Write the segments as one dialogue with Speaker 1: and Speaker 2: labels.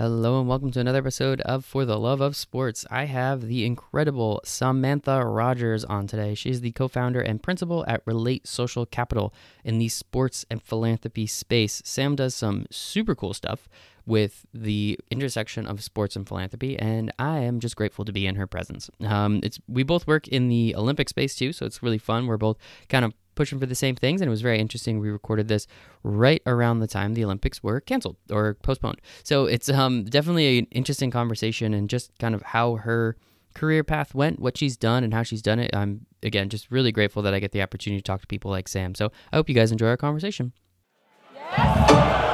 Speaker 1: Hello and welcome to another episode of For the Love of Sports. I have the incredible Samantha Rogers on today. She's the co founder and principal at Relate Social Capital in the sports and philanthropy space. Sam does some super cool stuff with the intersection of sports and philanthropy, and I am just grateful to be in her presence. Um, it's we both work in the Olympic space too, so it's really fun. We're both kind of pushing for the same things, and it was very interesting. We recorded this right around the time the Olympics were canceled or postponed, so it's um, definitely an interesting conversation and just kind of how her career path went, what she's done, and how she's done it. I'm again just really grateful that I get the opportunity to talk to people like Sam. So I hope you guys enjoy our conversation. Yes.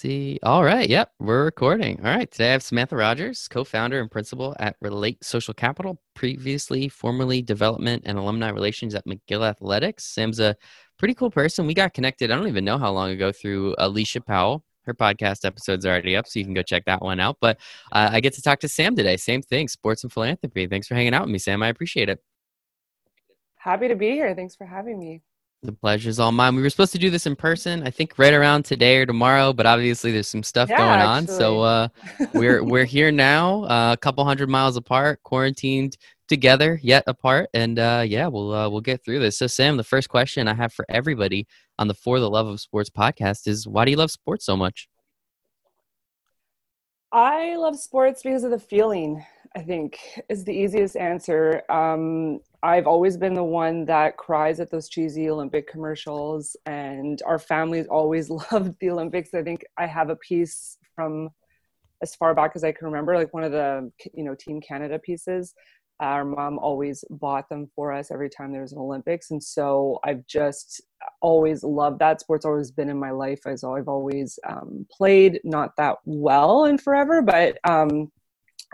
Speaker 1: See. All right. Yep. We're recording. All right. Today I have Samantha Rogers, co founder and principal at Relate Social Capital, previously formerly development and alumni relations at McGill Athletics. Sam's a pretty cool person. We got connected, I don't even know how long ago, through Alicia Powell. Her podcast episode's already up, so you can go check that one out. But uh, I get to talk to Sam today. Same thing, sports and philanthropy. Thanks for hanging out with me, Sam. I appreciate it.
Speaker 2: Happy to be here. Thanks for having me.
Speaker 1: The pleasure's all mine. We were supposed to do this in person, I think right around today or tomorrow, but obviously there's some stuff
Speaker 2: yeah,
Speaker 1: going
Speaker 2: on.
Speaker 1: So uh, we're we're here now, uh, a couple hundred miles apart, quarantined together, yet apart, and uh, yeah, we'll uh, we'll get through this. So Sam, the first question I have for everybody on the For the Love of Sports podcast is, why do you love sports so much?
Speaker 2: I love sports because of the feeling. I think is the easiest answer. Um, I've always been the one that cries at those cheesy Olympic commercials, and our families always loved the Olympics. I think I have a piece from as far back as I can remember, like one of the you know Team Canada pieces. Our mom always bought them for us every time there was an Olympics, and so I've just always loved that. Sports always been in my life. As I've always um, played, not that well and forever, but um,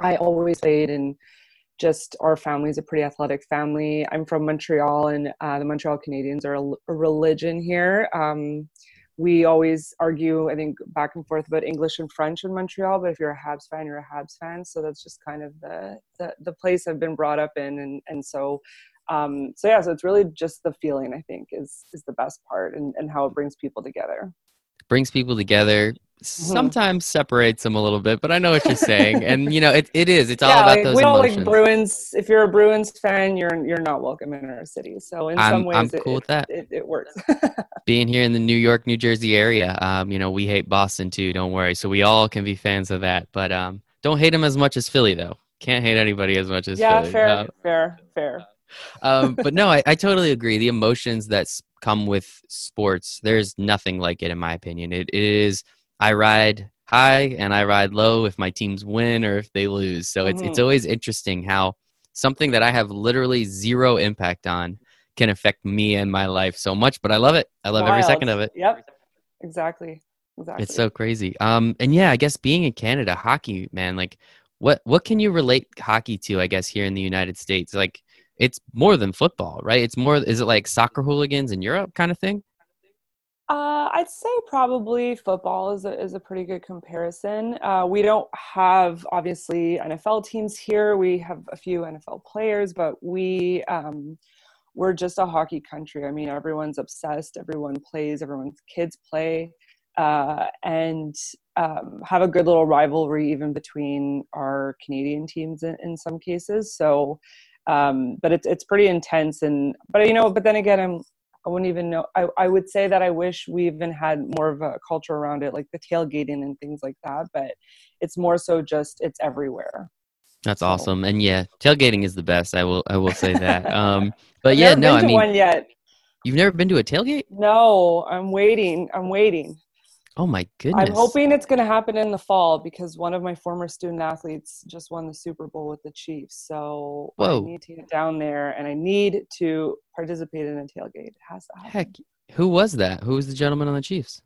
Speaker 2: I always played and just our family is a pretty athletic family. I'm from Montreal, and uh, the Montreal Canadiens are a, a religion here. Um, we always argue, I think, back and forth about English and French in Montreal. But if you're a Habs fan, you're a Habs fan. So that's just kind of the the, the place I've been brought up in, and and so. Um, so yeah, so it's really just the feeling I think is is the best part, and, and how it brings people together
Speaker 1: brings people together mm-hmm. sometimes separates them a little bit but i know what you're saying and you know it, it is it's all about like, those we don't emotions.
Speaker 2: like bruins if you're a bruins fan you're you're not welcome in our city so in
Speaker 1: I'm,
Speaker 2: some ways
Speaker 1: I'm cool
Speaker 2: it,
Speaker 1: with that
Speaker 2: it, it, works
Speaker 1: being here in the new york new jersey area um, you know we hate boston too don't worry so we all can be fans of that but um, don't hate them as much as philly though can't hate anybody as much as
Speaker 2: yeah
Speaker 1: philly.
Speaker 2: fair uh, fair fair
Speaker 1: um, but no I, I totally agree the emotions that come with sports, there's nothing like it in my opinion. It is I ride high and I ride low if my teams win or if they lose. So it's mm-hmm. it's always interesting how something that I have literally zero impact on can affect me and my life so much. But I love it. I love Wild. every second of it.
Speaker 2: Yep. Exactly. Exactly.
Speaker 1: It's so crazy. Um and yeah, I guess being in Canada, hockey, man, like what what can you relate hockey to, I guess, here in the United States? Like it's more than football, right? It's more. Is it like soccer hooligans in Europe kind of thing?
Speaker 2: Uh, I'd say probably football is a, is a pretty good comparison. Uh, we don't have obviously NFL teams here. We have a few NFL players, but we um, we're just a hockey country. I mean, everyone's obsessed. Everyone plays. Everyone's kids play, uh, and um, have a good little rivalry even between our Canadian teams in, in some cases. So um, but it's it's pretty intense and but you know but then again i'm i wouldn't even know I, I would say that i wish we even had more of a culture around it like the tailgating and things like that but it's more so just it's everywhere.
Speaker 1: That's so. awesome and yeah tailgating is the best i will i will say that um but yeah no i mean
Speaker 2: one yet.
Speaker 1: You've never been to a tailgate?
Speaker 2: No i'm waiting i'm waiting
Speaker 1: Oh my goodness.
Speaker 2: I'm hoping it's going to happen in the fall because one of my former student athletes just won the Super Bowl with the Chiefs. So Whoa. I need to get down there and I need to participate in a tailgate. It has to happen.
Speaker 1: Heck, who was that? Who was the gentleman on the Chiefs?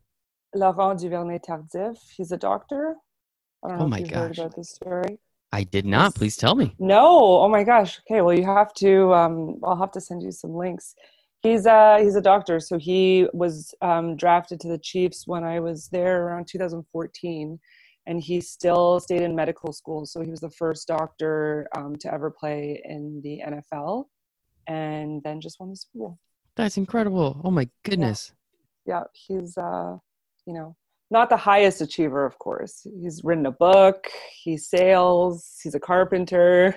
Speaker 2: Laurent Duvernay Tardif. He's a doctor. I don't know
Speaker 1: Oh
Speaker 2: if
Speaker 1: my
Speaker 2: you've
Speaker 1: gosh.
Speaker 2: heard about this story.
Speaker 1: I did not. Please tell me.
Speaker 2: No. Oh my gosh. Okay. Well, you have to. Um, I'll have to send you some links. He's uh he's a doctor, so he was um, drafted to the Chiefs when I was there around 2014, and he still stayed in medical school. So he was the first doctor um, to ever play in the NFL, and then just won the Super Bowl.
Speaker 1: That's incredible. Oh my goodness.
Speaker 2: Yeah, he's uh, you know, not the highest achiever, of course. He's written a book. He sails. He's a carpenter.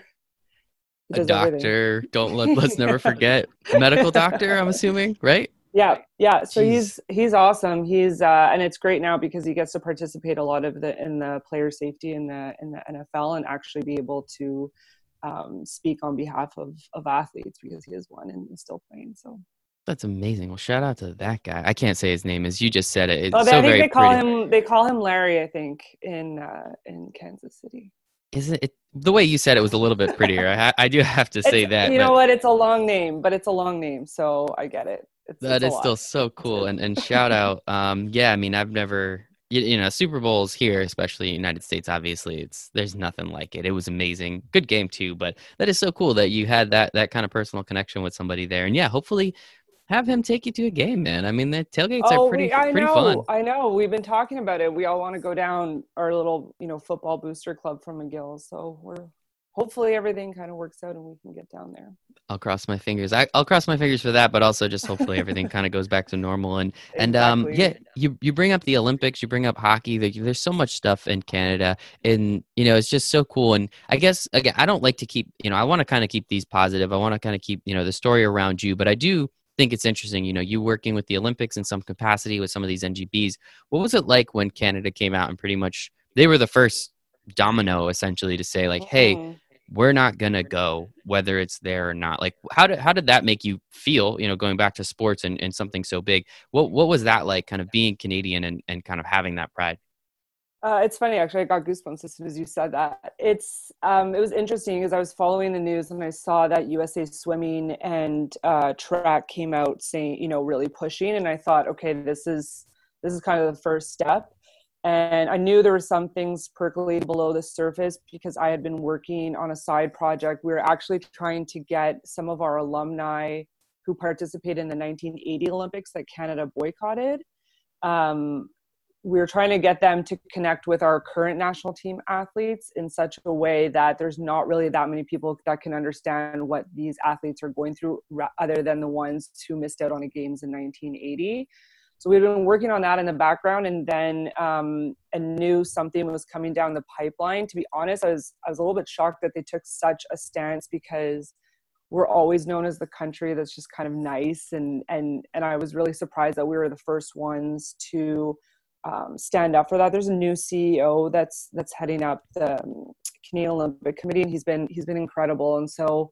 Speaker 1: A
Speaker 2: does everything.
Speaker 1: doctor. Don't let let's never forget. Medical doctor, I'm assuming, right?
Speaker 2: Yeah, yeah. So
Speaker 1: Jeez.
Speaker 2: he's he's awesome. He's uh, and it's great now because he gets to participate a lot of the in the player safety in the in the NFL and actually be able to um, speak on behalf of of athletes because he is one and is still playing. So
Speaker 1: That's amazing. Well, shout out to that guy. I can't say his name as you just said it. It's
Speaker 2: oh, they,
Speaker 1: so
Speaker 2: I think they call
Speaker 1: pretty.
Speaker 2: him they call him Larry. I think in uh, in Kansas City.
Speaker 1: Isn't it the way you said it was a little bit prettier? I, I do have to say
Speaker 2: It's-
Speaker 1: that.
Speaker 2: you know what? It's a long name, but it's a long name, so I get it. It's,
Speaker 1: that
Speaker 2: it's
Speaker 1: is still so cool. And and shout out. Um, yeah, I mean, I've never. You, you know, Super Bowls here, especially United States. Obviously, it's there's nothing like it. It was amazing, good game too. But that is so cool that you had that that kind of personal connection with somebody there. And yeah, hopefully, have him take you to a game, man. I mean, the tailgates are pretty
Speaker 2: Oh, we, I
Speaker 1: pretty
Speaker 2: know,
Speaker 1: fun.
Speaker 2: I know. We've been talking about it. We all want to go down our little, you know, football booster club from McGill. So we're hopefully everything kind of works out and we can get down there.
Speaker 1: I'll cross my fingers. I, I'll cross my fingers for that, but also just hopefully everything kind of goes back to normal. And and um, yeah, you you bring up the Olympics, you bring up hockey. There's so much stuff in Canada, and you know it's just so cool. And I guess again, I don't like to keep you know I want to kind of keep these positive. I want to kind of keep you know the story around you, but I do think it's interesting. You know, you working with the Olympics in some capacity with some of these NGBs. What was it like when Canada came out and pretty much they were the first domino essentially to say like, hey
Speaker 2: Mhm.
Speaker 1: we're not gonna go whether it's there or not like how did how did that make you feel you know going back to sports and, and something so big what what was that like kind of being canadian and, and kind of having that pride
Speaker 2: Uh, it's funny actually. I got goosebumps as soon as you said that. It's um, it was interesting because I was following the news and I saw that USA Swimming and uh, track came out saying, you know, really pushing, and I thought, okay, this is this is kind of the first step. And I knew there were some things percolating below the surface because I had been working on a side project. We were actually trying to get some of our alumni who participated in the 1980 Olympics that Canada boycotted. Um, were trying to get them to connect with our current national team athletes in such a way that there's not really that many people that can understand what these athletes are going through other than the ones who missed out on the games in 1980 so we've been working on that in the background and then um, and knew something was coming down the pipeline. To be honest i was i was a little bit shocked that they took such a stance because we're always known as the country that's just kind of nice and and and i was really surprised that we were the first ones to um, stand up for that. There's a new CEO that's that's heading up the um, Canadian Olympic Committee, and he's been he's been incredible. And so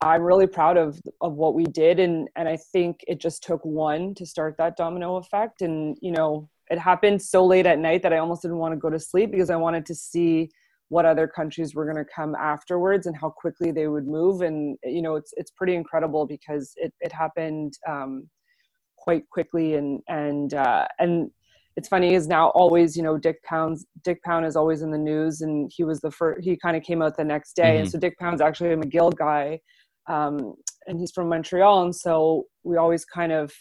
Speaker 2: I'm really proud of of what we did, and and I think it just took one to start that domino effect. And you know, it happened so late at night that I almost didn't want to go to sleep because I wanted to see what other countries were going to come afterwards and how quickly they would move. And you know, it's it's pretty incredible because it it happened um, quite quickly, and and uh, and it's funny is now always you know dick pounds dick pound is always in the news and he was the first he kind of came out the next day and
Speaker 1: Mhm.
Speaker 2: so dick pound's actually a mcgill guy um, and he's from montreal and so we always kind of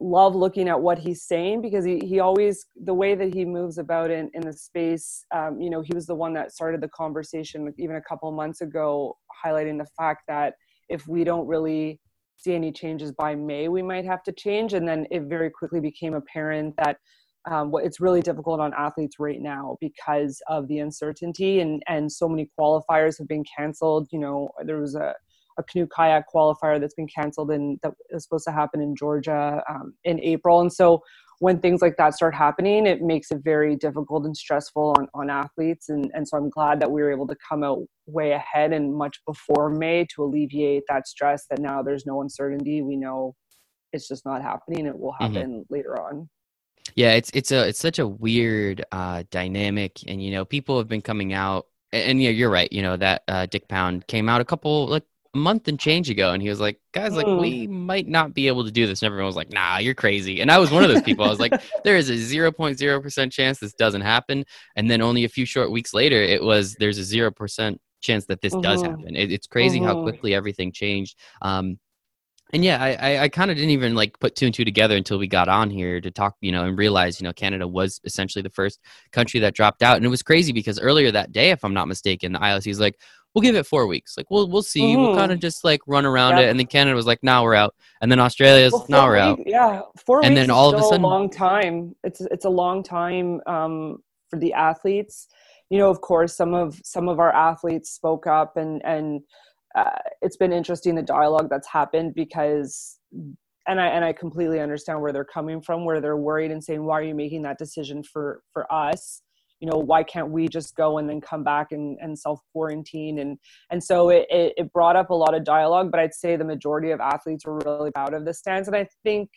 Speaker 2: love looking at what he's saying because he, he always the way that he moves about in, in the space um, you know he was the one that started the conversation even a couple of months ago highlighting the fact that if we don't really see any changes by May, we might have to change. And then it very quickly became apparent that um, it's really difficult on athletes right now because of the uncertainty and and so many qualifiers have been canceled. You know, there was a a canoe kayak qualifier that's been canceled and that was supposed to happen in Georgia um, in April. And so when things like that start happening, it makes it very difficult and stressful on, on athletes. And, and so I'm glad that we were able to come out way ahead and much before May to alleviate that stress that now there's no uncertainty. We know it's just not happening. It will
Speaker 1: Mhm.
Speaker 2: happen later on.
Speaker 1: Yeah, it's it's a it's such a weird uh, dynamic, and you know people have been coming out, and, and yeah, you're right. You know that uh, Dick Pound came out a couple like a month and change ago, and he was like, "Guys, like, mm. we might not be able to do this." And everyone was like, "Nah, you're crazy." And I was one of those people. I was like, "There is a zero point zero percent chance this doesn't happen." And then only a few short weeks later, it was there's a zero percent chance that this mm-hmm. does happen. It, it's crazy mm-hmm. how quickly everything changed. Um, and yeah, I, I, I kind of didn't even like put two and two together until we got on here to talk, you know, and realize, you know, Canada was essentially the first country that dropped out. And it was crazy because earlier that day, if I'm not mistaken, the IOC is like, we'll give it four weeks. Like, we'll, we'll see. Mm-hmm. We'll kind of just like run around it. And then Canada was like, now nah, we're out. And then Australia's, well, now we're out.
Speaker 2: Yeah. Four and then all of a sudden, a long time. It's, it's a long time um, for the athletes. You know, of course, some of, some of our athletes spoke up and, and, uh, it's been interesting the dialogue that's happened because and I and I completely understand where they're coming from, where they're worried and saying, "Why are you making that decision for for us? You know, why can't we just go and then come back and, and self quarantine?" And and so it, it, it brought up a lot of dialogue, but I'd say the majority of athletes were really proud of the stance, and I think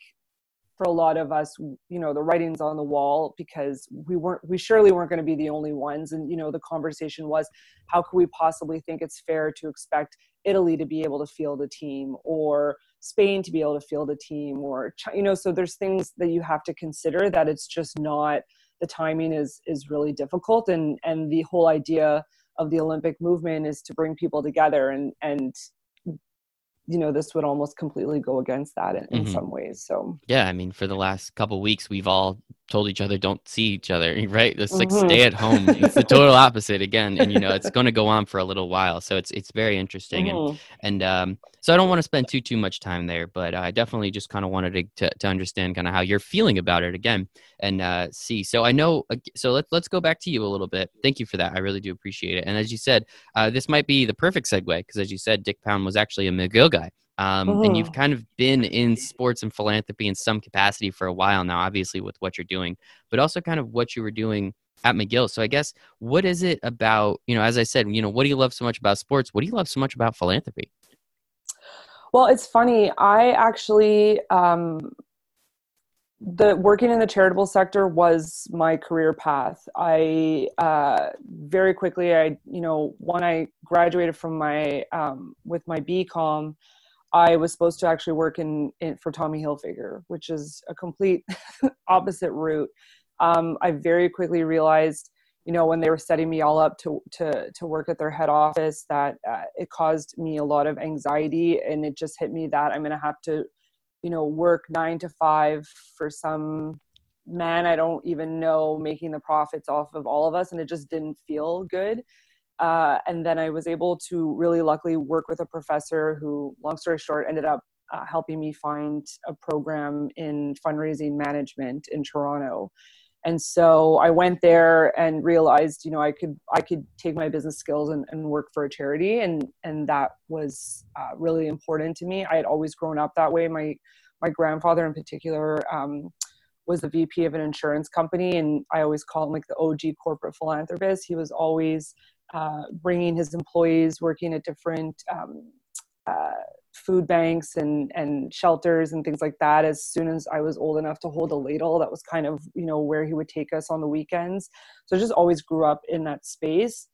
Speaker 2: for a lot of us you know the writings on the wall because we weren't we surely weren't going to be the only ones and you know the conversation was how could we possibly think it's fair to expect italy to be able to field a team or spain to be able to field a team or you know so there's things that you have to consider that it's just not the timing is is really difficult and and the whole idea of the olympic movement is to bring people together and and you know this would almost completely go against that in, in mm-hmm. some ways so
Speaker 1: yeah i mean for the last couple weeks we've all told each other don't see each other right it's like mm-hmm. stay at home it's the total opposite again and you know it's going to go on for a little while so it's it's very interesting mm-hmm. and and um so I don't want to spend too too much time there, but I definitely just kind of wanted to, to, to understand kind of how you're feeling about it again and uh, see. So I know. So let's let's go back to you a little bit. Thank you for that. I really do appreciate it. And as you said, uh, this might be the perfect segue because as you said, Dick Pound was actually a McGill guy. Um, oh. And you've oh. kind of been in sports and philanthropy in some capacity for a while now, obviously with what you're doing, but also kind of what you were doing at McGill. So I guess what is it about, you know, as I said, you know, what do you love so much about sports? What do you love so much about philanthropy?
Speaker 2: Well, it's funny. I actually, um, the working in the charitable sector was my career path. I uh, very quickly, I you know, when I graduated from my um, with my BCom, I was supposed to actually work in, in for Tommy Hilfiger, which is a complete opposite route. Um, I very quickly realized you know when they were setting me all up to to to work at their head office that uh, it caused me a lot of anxiety and it just hit me that i'm going to have to you know work 9 to 5 for some man i don't even know making the profits off of all of us and it just didn't feel good uh, and then i was able to really luckily work with a professor who long story short ended up uh, helping me find a program in fundraising management in toronto. And so i went there and realized you know i could i could take my business skills and, and work for a charity and and that was uh, really important to me. I had always grown up that way. My my grandfather in particular um, was the vp of an insurance company and i always call him like the og corporate philanthropist. He was always uh, bringing his employees working at different um, uh, food banks and and shelters and things like that as soon as I was old enough to hold a ladle that was kind of you know where he would take us on the weekends. So I just always grew up in that space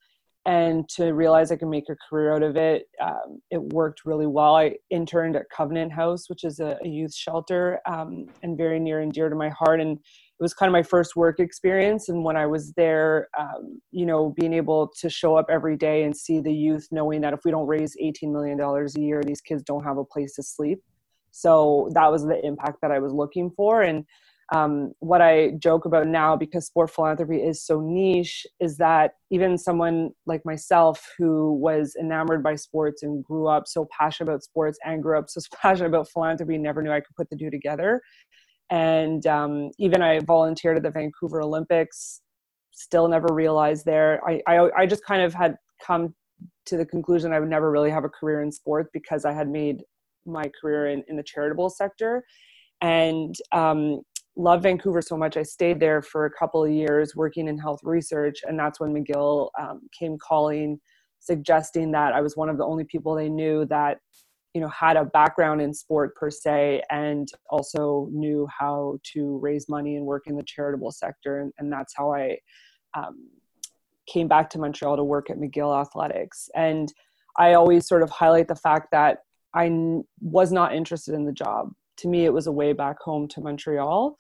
Speaker 2: and to realize I could make a career out of it um, it worked really well. I interned at Covenant House which is a, a youth shelter um, and very near and dear to my heart and it was kind of my first work experience. And when i was there um, you know being able to show up every day and see the youth knowing that if we don't raise 18 million dollars a year these kids don't have a place to sleep. So that was the impact that i was looking for. And um, what I joke about now, because sport philanthropy is so niche, is that even someone like myself who was enamored by sports and grew up so passionate about sports and grew up so passionate about philanthropy, never knew I could put the two together and um, even I volunteered at the Vancouver Olympics. Still never realized there. I, I I just kind of had come to the conclusion I would never really have a career in sports because I had made my career in, in the charitable sector, and um, loved Vancouver so much. I stayed there for a couple of years working in health research, and that's when McGill um, came calling, suggesting that I was one of the only people they knew that you know had a background in sport per se and also knew how to raise money and work in the charitable sector and, and that's how i um, came back to montreal to work at mcgill athletics and I always sort of highlight the fact that I n- was not interested in the job. To me, it was a way back home to Montreal.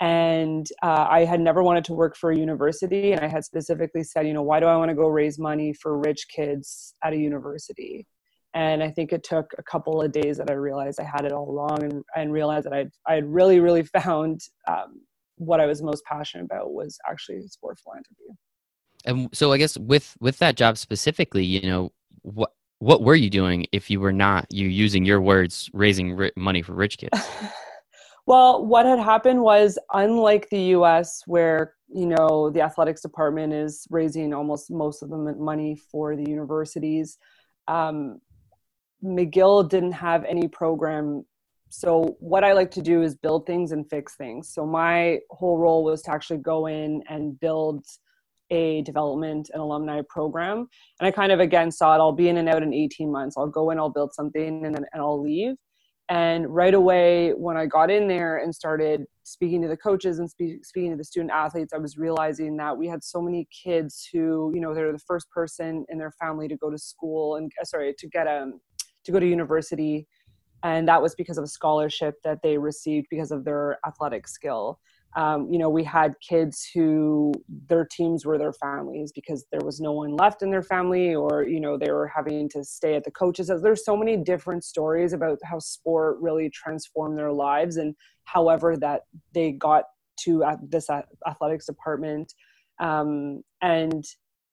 Speaker 2: And uh, I had never wanted to work for a university. And I had specifically said, you know, why do I want to go raise money for rich kids at a university? And I think it took a couple of days that I realized I had it all wrong and, and realized that I'd, I had really, really found um, what I was most passionate about was actually sport philanthropy.
Speaker 1: And so I guess with with that job specifically, you know, what what were you doing if you were not you using your words raising ri- money for rich kids?
Speaker 2: well, what had happened was unlike the US where, you know, the athletics department is raising almost most of the money for the universities, um, McGill didn't have any program. So what i like to do is build things and fix things. So my whole role was to actually go in and build a development and alumni program. And i kind of again saw it i'll be in and out in 18 months. I'll go in i'll build something and then and i'll leave. And right away when i got in there and started speaking to the coaches and spe- speaking to the student athletes i was realizing that we had so many kids who you know they're the first person in their family to go to school and uh, sorry to get a um, to go to university and that was because of a scholarship that they received because of their athletic skill. Um, you know, we had kids who their teams were their families because there was no one left in their family, or you know, they were having to stay at the coaches. There's so many different stories about how sport really transformed their lives, and however that they got to this athletics department. Um, and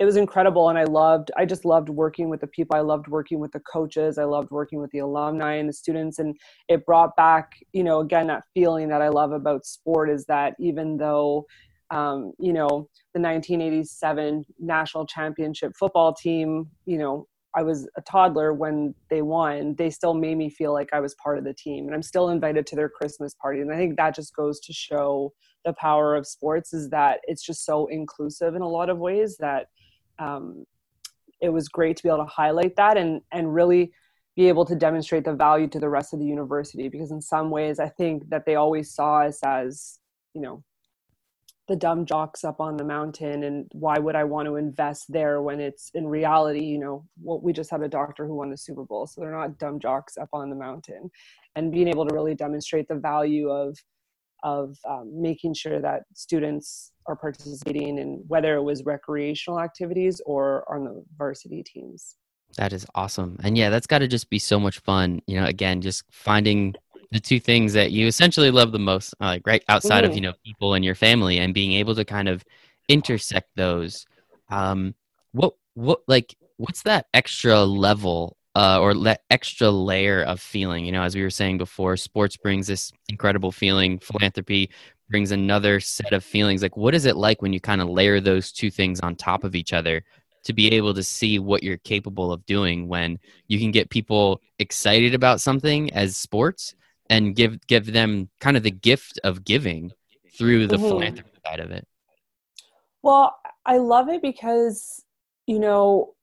Speaker 2: it was incredible and i loved i just loved working with the people. I loved working with the coaches. I loved working with the alumni and the students and it brought back you know again that feeling that i love about sport is that even though um, you know the 1987 national championship football team you know i was a toddler when they won they still made me feel like i was part of the team and i'm still invited to their christmas party and i think that just goes to show the power of sports is that it's just so inclusive in a lot of ways that um, it was great to be able to highlight that and and really be able to demonstrate the value to the rest of the university because in some ways i think that they always saw us as you know the dumb jocks up on the mountain and why would i want to invest there when it's in reality you know what we just had a doctor who won the super bowl so they're not dumb jocks up on the mountain. And being able to really demonstrate the value of of um, making sure that students are participating in whether it was recreational activities or on the varsity teams.
Speaker 1: That is awesome. And yeah, that's got to just be so much fun. You know, again, just finding the two things that you essentially love the most, uh, like right outside mm-hmm. of, you know, people and your family and being able to kind of intersect those. Um, what, what, like, what's that extra level uh, or that extra layer of feeling. You know, as we were saying before, sports brings this incredible feeling. Philanthropy brings another set of feelings. Like, what is it like when you kind of layer those two things on top of each other to be able to see what you're capable of doing when you can get people excited about something as sports and give give them kind of the gift of giving through the mm-hmm. philanthropy side of it?
Speaker 2: Well, I love it because you know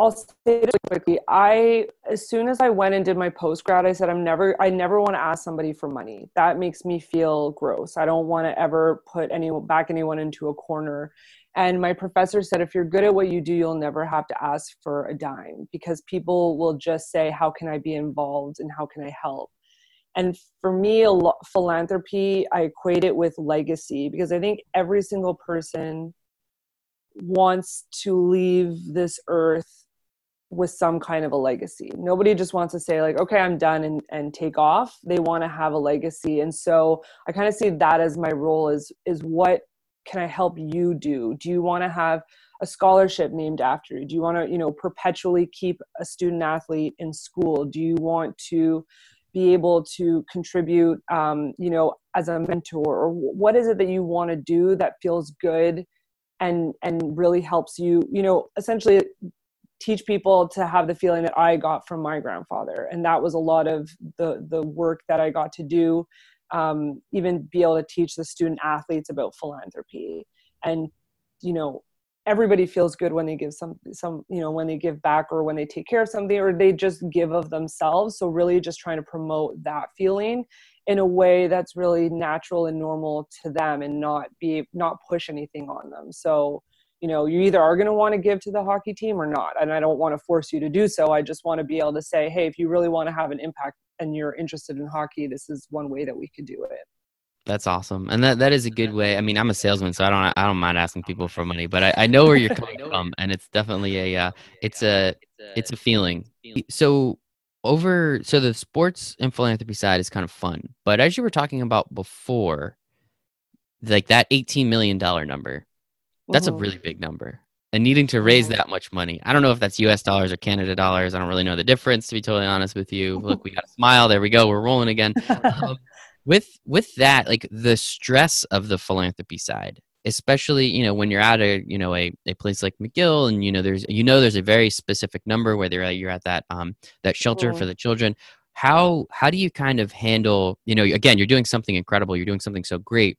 Speaker 2: I'll say it quickly. I as soon as I went and did my post grad, I said I'm never I never want to ask somebody for money. That makes me feel gross. I don't want to ever put any back anyone into a corner. And my professor said if you're good at what you do, you'll never have to ask for a dime because people will just say how can I be involved and how can I help. And for me, a philanthropy, I equate it with legacy because I think every single person wants to leave this earth with some kind of a legacy. Nobody just wants to say like, okay, I'm done and, and take off. They want to have a legacy. And so I kind of see that as my role is, is what can I help you do? Do you want to have a scholarship named after you? Do you want to, you know, perpetually keep a student athlete in school? Do you want to be able to contribute, um, you know, as a mentor or what is it that you want to do that feels good and, and really helps you, you know, essentially teach people to have the feeling that I got from my grandfather. And that was a lot of the, the work that I got to do. Um, even be able to teach the student athletes about philanthropy. And, you know, everybody feels good when they give some, some, you know, when they give back or when they take care of something or they just give of themselves. So really just trying to promote that feeling in a way that's really natural and normal to them and not be, not push anything on them. So, you know you either are going to want to give to the hockey team or not and i don't want to force you to do so i just want to be able to say hey if you really want to have an impact and you're interested in hockey this is one way that we could do it
Speaker 1: that's awesome, and that that is a good way. I mean, I'm a salesman, so I don't I don't mind asking people for money, but I, I know where you're coming from, and it's definitely a uh, it's a it's a feeling. So over so the sports and philanthropy side is kind of fun, but as you were talking about before, like that 18 million dollar number, that's mm-hmm. a really big number, and needing to raise that much money. I don't know if that's U.S. dollars or Canada dollars. I don't really know the difference, to be totally honest with you. Look, we got a smile. There we go. We're rolling again. Um, with with that like the stress of the philanthropy side especially you know when you're at a you know a, a place like mcgill and you know there's you know there's a very specific number whether you're at that um that shelter for the children how how do you kind of handle you know again you're doing something incredible you're doing something so great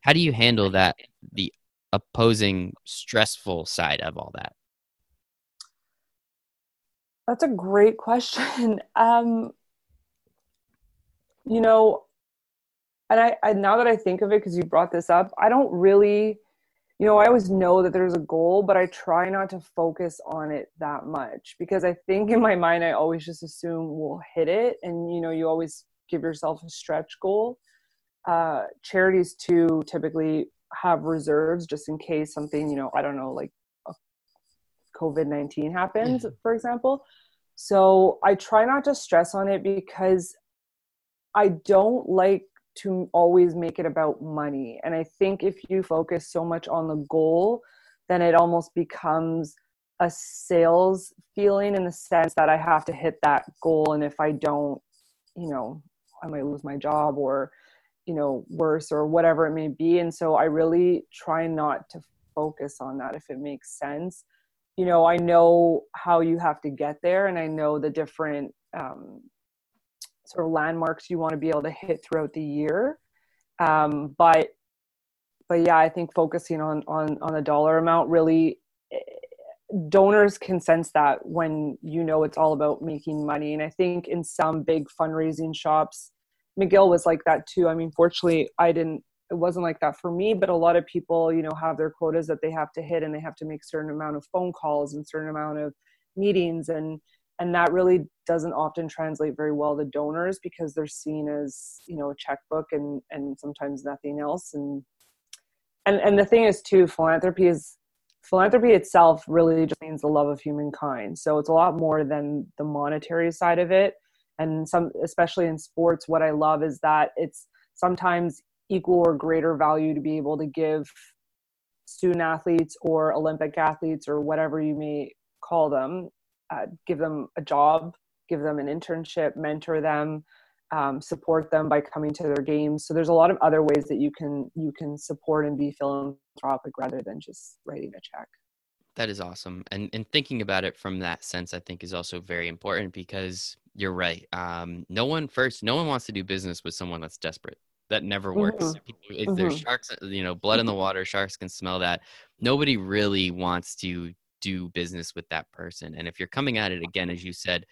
Speaker 1: how do you handle that the opposing stressful side of all that?
Speaker 2: That's a great question. Um you know and I, I now that I think of it, because you brought this up, I don't really, you know, I always know that there's a goal, but I try not to focus on it that much because I think in my mind I always just assume we'll hit it, and you know, you always give yourself a stretch goal. Uh, charities too typically have reserves just in case something, you know, I don't know, like uh, COVID nineteen happens, mm-hmm. for example. So I try not to stress on it because I don't like to always make it about money. And I think if you focus so much on the goal, then it almost becomes a sales feeling in the sense that I have to hit that goal. And if I don't, you know, I might lose my job or, you know, worse or whatever it may be. And so I really try not to focus on that if it makes sense. You know, I know how you have to get there and I know the different um, sort of landmarks you want to be able to hit throughout the year. Um, but but yeah, I think focusing on on on the dollar amount really eh, donors can sense that when you know it's all about making money. And I think in some big fundraising shops, McGill was like that too. I mean, fortunately, I didn't. It wasn't like that for me, but a lot of people, you know, have their quotas that they have to hit, and they have to make certain amount of phone calls and certain amount of meetings and and that really doesn't often translate very well to donors because they're seen as you know a checkbook and and sometimes nothing else and and and the thing is too philanthropy is philanthropy itself really just means the love of humankind so it's a lot more than the monetary side of it and some especially in sports what i love is that it's sometimes equal or greater value to be able to give student athletes or olympic athletes or whatever you may call them uh, give them a job, give them an internship, mentor them, um, support them by coming to their games. So there's a lot of other ways that you can you can support and be philanthropic rather than just writing a check.
Speaker 1: That is awesome, and and thinking about it from that sense, I think is also very important because you're right. Um, no one first, no one wants to do business with someone that's desperate. That never works. Mm-hmm. If mm-hmm. there's sharks, you know, blood in the water, sharks can smell that. Nobody really wants to do business with that person. And if you're coming at it again, as you said,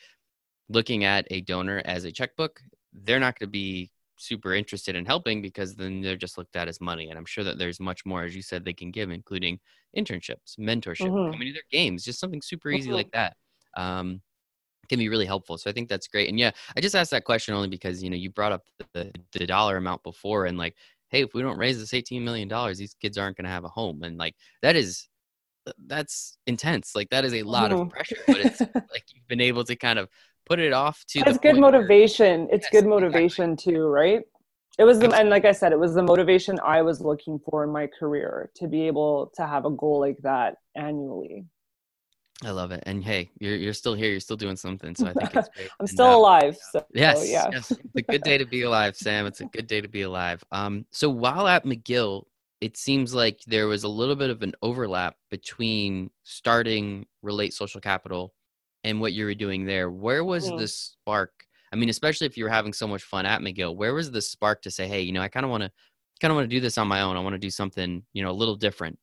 Speaker 1: looking at a donor as a checkbook, they're not going to be super interested in helping because then they're just looked at as money. And I'm sure that there's much more, as you said, they can give, including internships, mentorship, mm-hmm. coming to their games, just something super easy mm-hmm. like that. Um, can be really helpful. So I think that's great. And yeah, I just asked that question only because, you know, you brought up the, the dollar amount before and like, hey, if we don't raise this $18 million, these kids aren't going to have a home. And like, that is that's intense. Like that is a lot mm-hmm. of pressure, but it's like you've been able to kind of put it off to.
Speaker 2: It's good motivation. Where, it's yes, good motivation exactly. too, right? It was, the, and like I said, it was the motivation I was looking for in my career to be able to have a goal like that annually.
Speaker 1: I love it. And hey, you're you're still here. You're still doing something. So I think it's great.
Speaker 2: I'm still uh, alive. So
Speaker 1: yes, yeah. yes. It's a good day to be alive, Sam. It's a good day to be alive. Um, so while at McGill, it seems like there was a little bit of an overlap between starting Relate Social Capital and what you were doing there. Where was mm. the spark? I mean, especially if you were having so much fun at McGill, where was the spark to say, "Hey, you know, I kind of want to, kind of want to do this on my own. I want to do something, you know, a little different."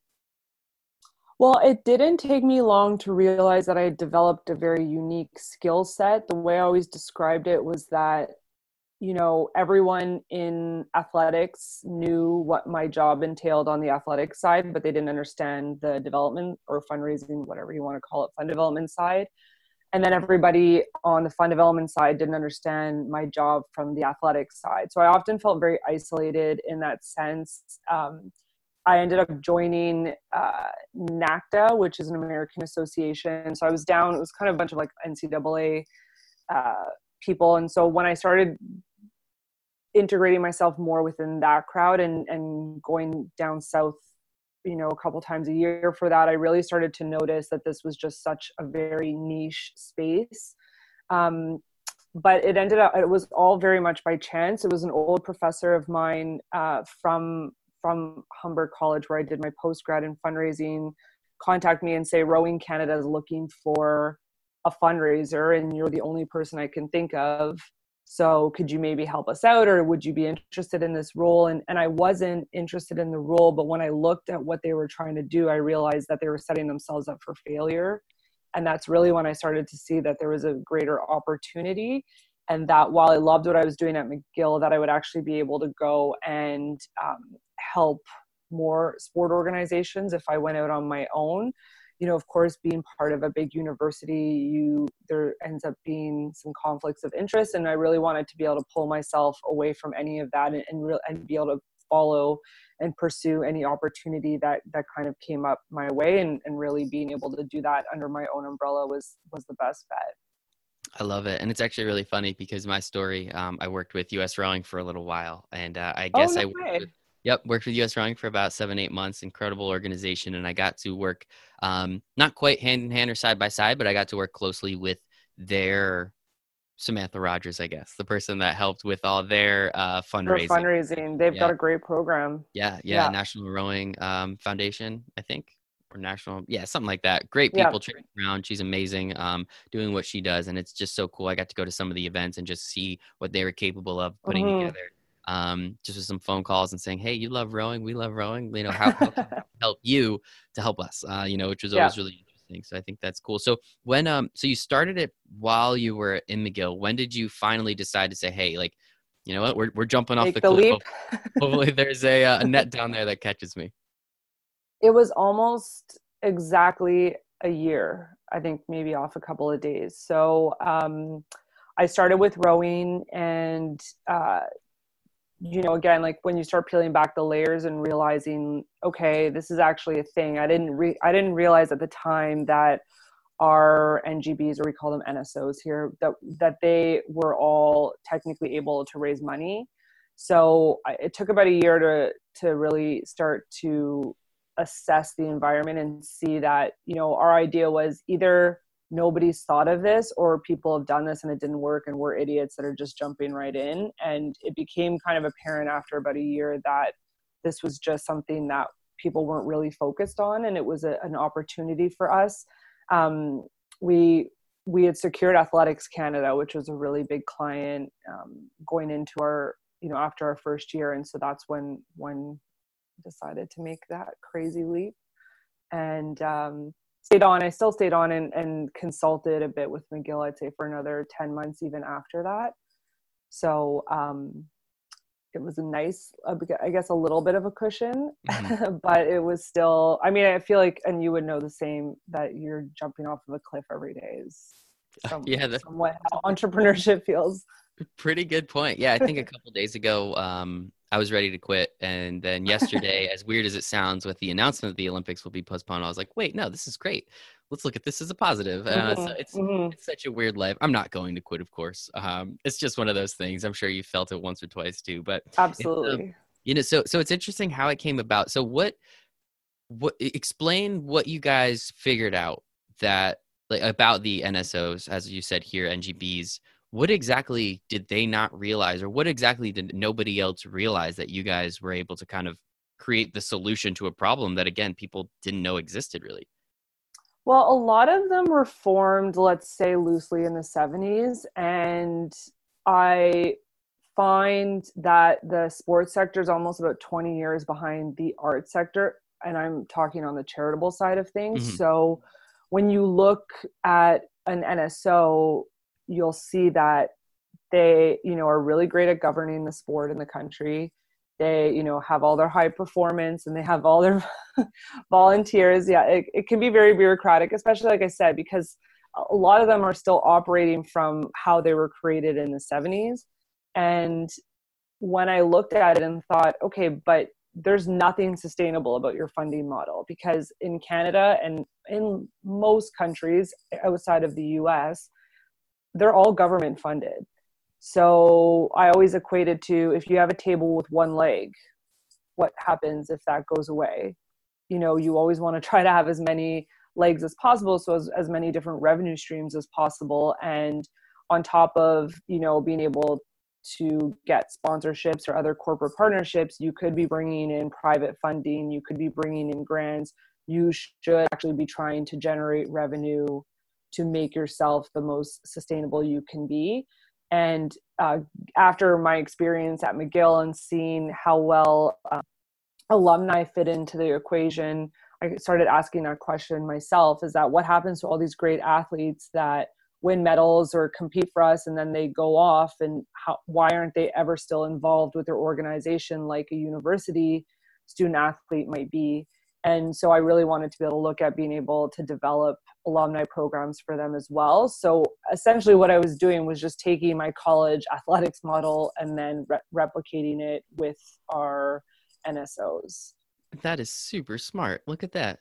Speaker 2: Well, it didn't take me long to realize that I developed a very unique skill set. The way I always described it was that you know, everyone in athletics knew what my job entailed on the athletic side, but they didn't understand the development or fundraising, whatever you want to call it, fund development side. And then everybody on the fund development side didn't understand my job from the athletic side. So I often felt very isolated in that sense. Um, I ended up joining uh, NACDA, which is an American association. So I was down, it was kind of a bunch of like NCAA uh, people. And so when I started integrating myself more within that crowd and, and going down south, you know, a couple times a year for that, I really started to notice that this was just such a very niche space. Um, but it ended up, it was all very much by chance. It was an old professor of mine uh, from from Humber College, where I did my post grad in fundraising, contact me and say, Rowing Canada is looking for a fundraiser, and you're the only person I can think of. So could you maybe help us out, or would you be interested in this role? And and I wasn't interested in the role, but when I looked at what they were trying to do, I realized that they were setting themselves up for failure. And that's really when I started to see that there was a greater opportunity and that while I loved what I was doing at McGill, that I would actually be able to go and um, help more sport organizations if I went out on my own. You know, of course, being part of a big university, you there ends up being some conflicts of interest, and I really wanted to be able to pull myself away from any of that and and, re- and be able to follow and pursue any opportunity that that kind of came up my way, and, and really being able to do that under my own umbrella was was the best bet.
Speaker 1: I love it, and it's actually really funny because my story. Um, I worked with U.S. Rowing for a little while, and uh, I oh, guess oh, no I worked Yep, worked with US Rowing for about seven, eight months. Incredible organization, and I got to work um, not quite hand in hand or side by side, but I got to work closely with their Samantha Rogers, I guess, the person that helped with all their uh, fundraising.
Speaker 2: Their fundraising, they've yeah. got a great program.
Speaker 1: Yeah, yeah, yeah. National Rowing um, Foundation, I think, or National, yeah, something like that. Great people yeah. around. She's amazing, um, doing what she does, and it's just so cool. I got to go to some of the events and just see what they were capable of putting mm-hmm. together um, just with some phone calls and saying, "Hey, you love rowing, we love rowing. You know, how, how can help you to help us?" Uh, you know, which was yeah. always really interesting. So I think that's cool. So when um, so you started it while you were in McGill. When did you finally decide to say, "Hey, like, you know what, we're we're jumping off the, the cliff. Hopefully, there's a, uh, a net down there that catches me."
Speaker 2: It was almost exactly a year. I think maybe off a couple of days. So. Um, I started with rowing and uh, you know again like when you start peeling back the layers and realizing okay this is actually a thing i didn't re- i didn't realize at the time that our ngbs or we call them nsos here that that they were all technically able to raise money. So it took about a year to to really start to assess the environment and see that you know our idea was either nobody's thought of this or people have done this and it didn't work and we're idiots that are just jumping right in. And it became kind of apparent after about a year that this was just something that people weren't really focused on and it was a, an opportunity for us. Um, we we had secured athletics canada which was a really big client um, going into our you know after our first year. And so that's when when decided to make that crazy leap. And um, stayed on. I still stayed on and, and consulted a bit with McGill, I'd say for another 10 months even after that. So um, it was a nice, I guess, a little bit of a cushion, mm-hmm. but it was still, I mean, I feel like, and you would know the same, that you're jumping off of a cliff every day is some, yeah, that's somewhat how entrepreneurship feels.
Speaker 1: Pretty good point. Yeah, I think a couple days ago, um, I was ready to quit. And then yesterday, as weird as it sounds, with the announcement that the Olympics will be postponed, I was like, wait, no, this is great. Let's look at this as a positive. Uh, mm-hmm. so it's, mm-hmm. it's such a weird life. I'm not going to quit, of course. Um, it's just one of those things. I'm sure you felt it once or twice too. But
Speaker 2: absolutely,
Speaker 1: um, you know, so so it's interesting how it came about. So what what explain what you guys figured out that like about the NSOs, as you said here, NGBs what exactly did they not realize or what exactly did nobody else realize that you guys were able to kind of create the solution to a problem that again people didn't know existed really
Speaker 2: well a lot of them were formed let's say loosely in the 70s and i find that the sports sector is almost about 20 years behind the art sector and i'm talking on the charitable side of things mm-hmm. so when you look at an nso you'll see that they you know are really great at governing the sport in the country. They you know have all their high performance and they have all their volunteers. Yeah it, it can be very bureaucratic especially like i said because a lot of them are still operating from how they were created in the 70s and when i looked at it and thought okay but there's nothing sustainable about your funding model because in canada and in most countries outside of the us they're all government funded so I always equated to if you have a table with one leg, what happens if that goes away? You know, you always want to try to have as many legs as possible, so as, as many different revenue streams as possible. And on top of, you know, being able to get sponsorships or other corporate partnerships, you could be bringing in private funding, you could be bringing in grants. You should actually be trying to generate revenue to make yourself the most sustainable you can be and uh, after my experience at McGill and seeing how well uh, alumni fit into the equation, I started asking that question myself is that what happens to all these great athletes that win medals or compete for us and then they go off and how, why aren't they ever still involved with their organization like a university student athlete might be? And so I really wanted to be able to look at being able to develop alumni programs for them as well. So essentially, what I was doing was just taking my college athletics model and then re- replicating it with our NSOs.
Speaker 1: That is super smart. Look at that.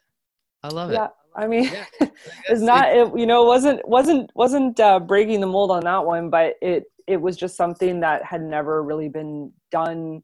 Speaker 1: I love it.
Speaker 2: Yeah, I mean, yeah. it's not. It, you know, wasn't wasn't wasn't uh, breaking the mold on that one, but it it was just something that had never really been done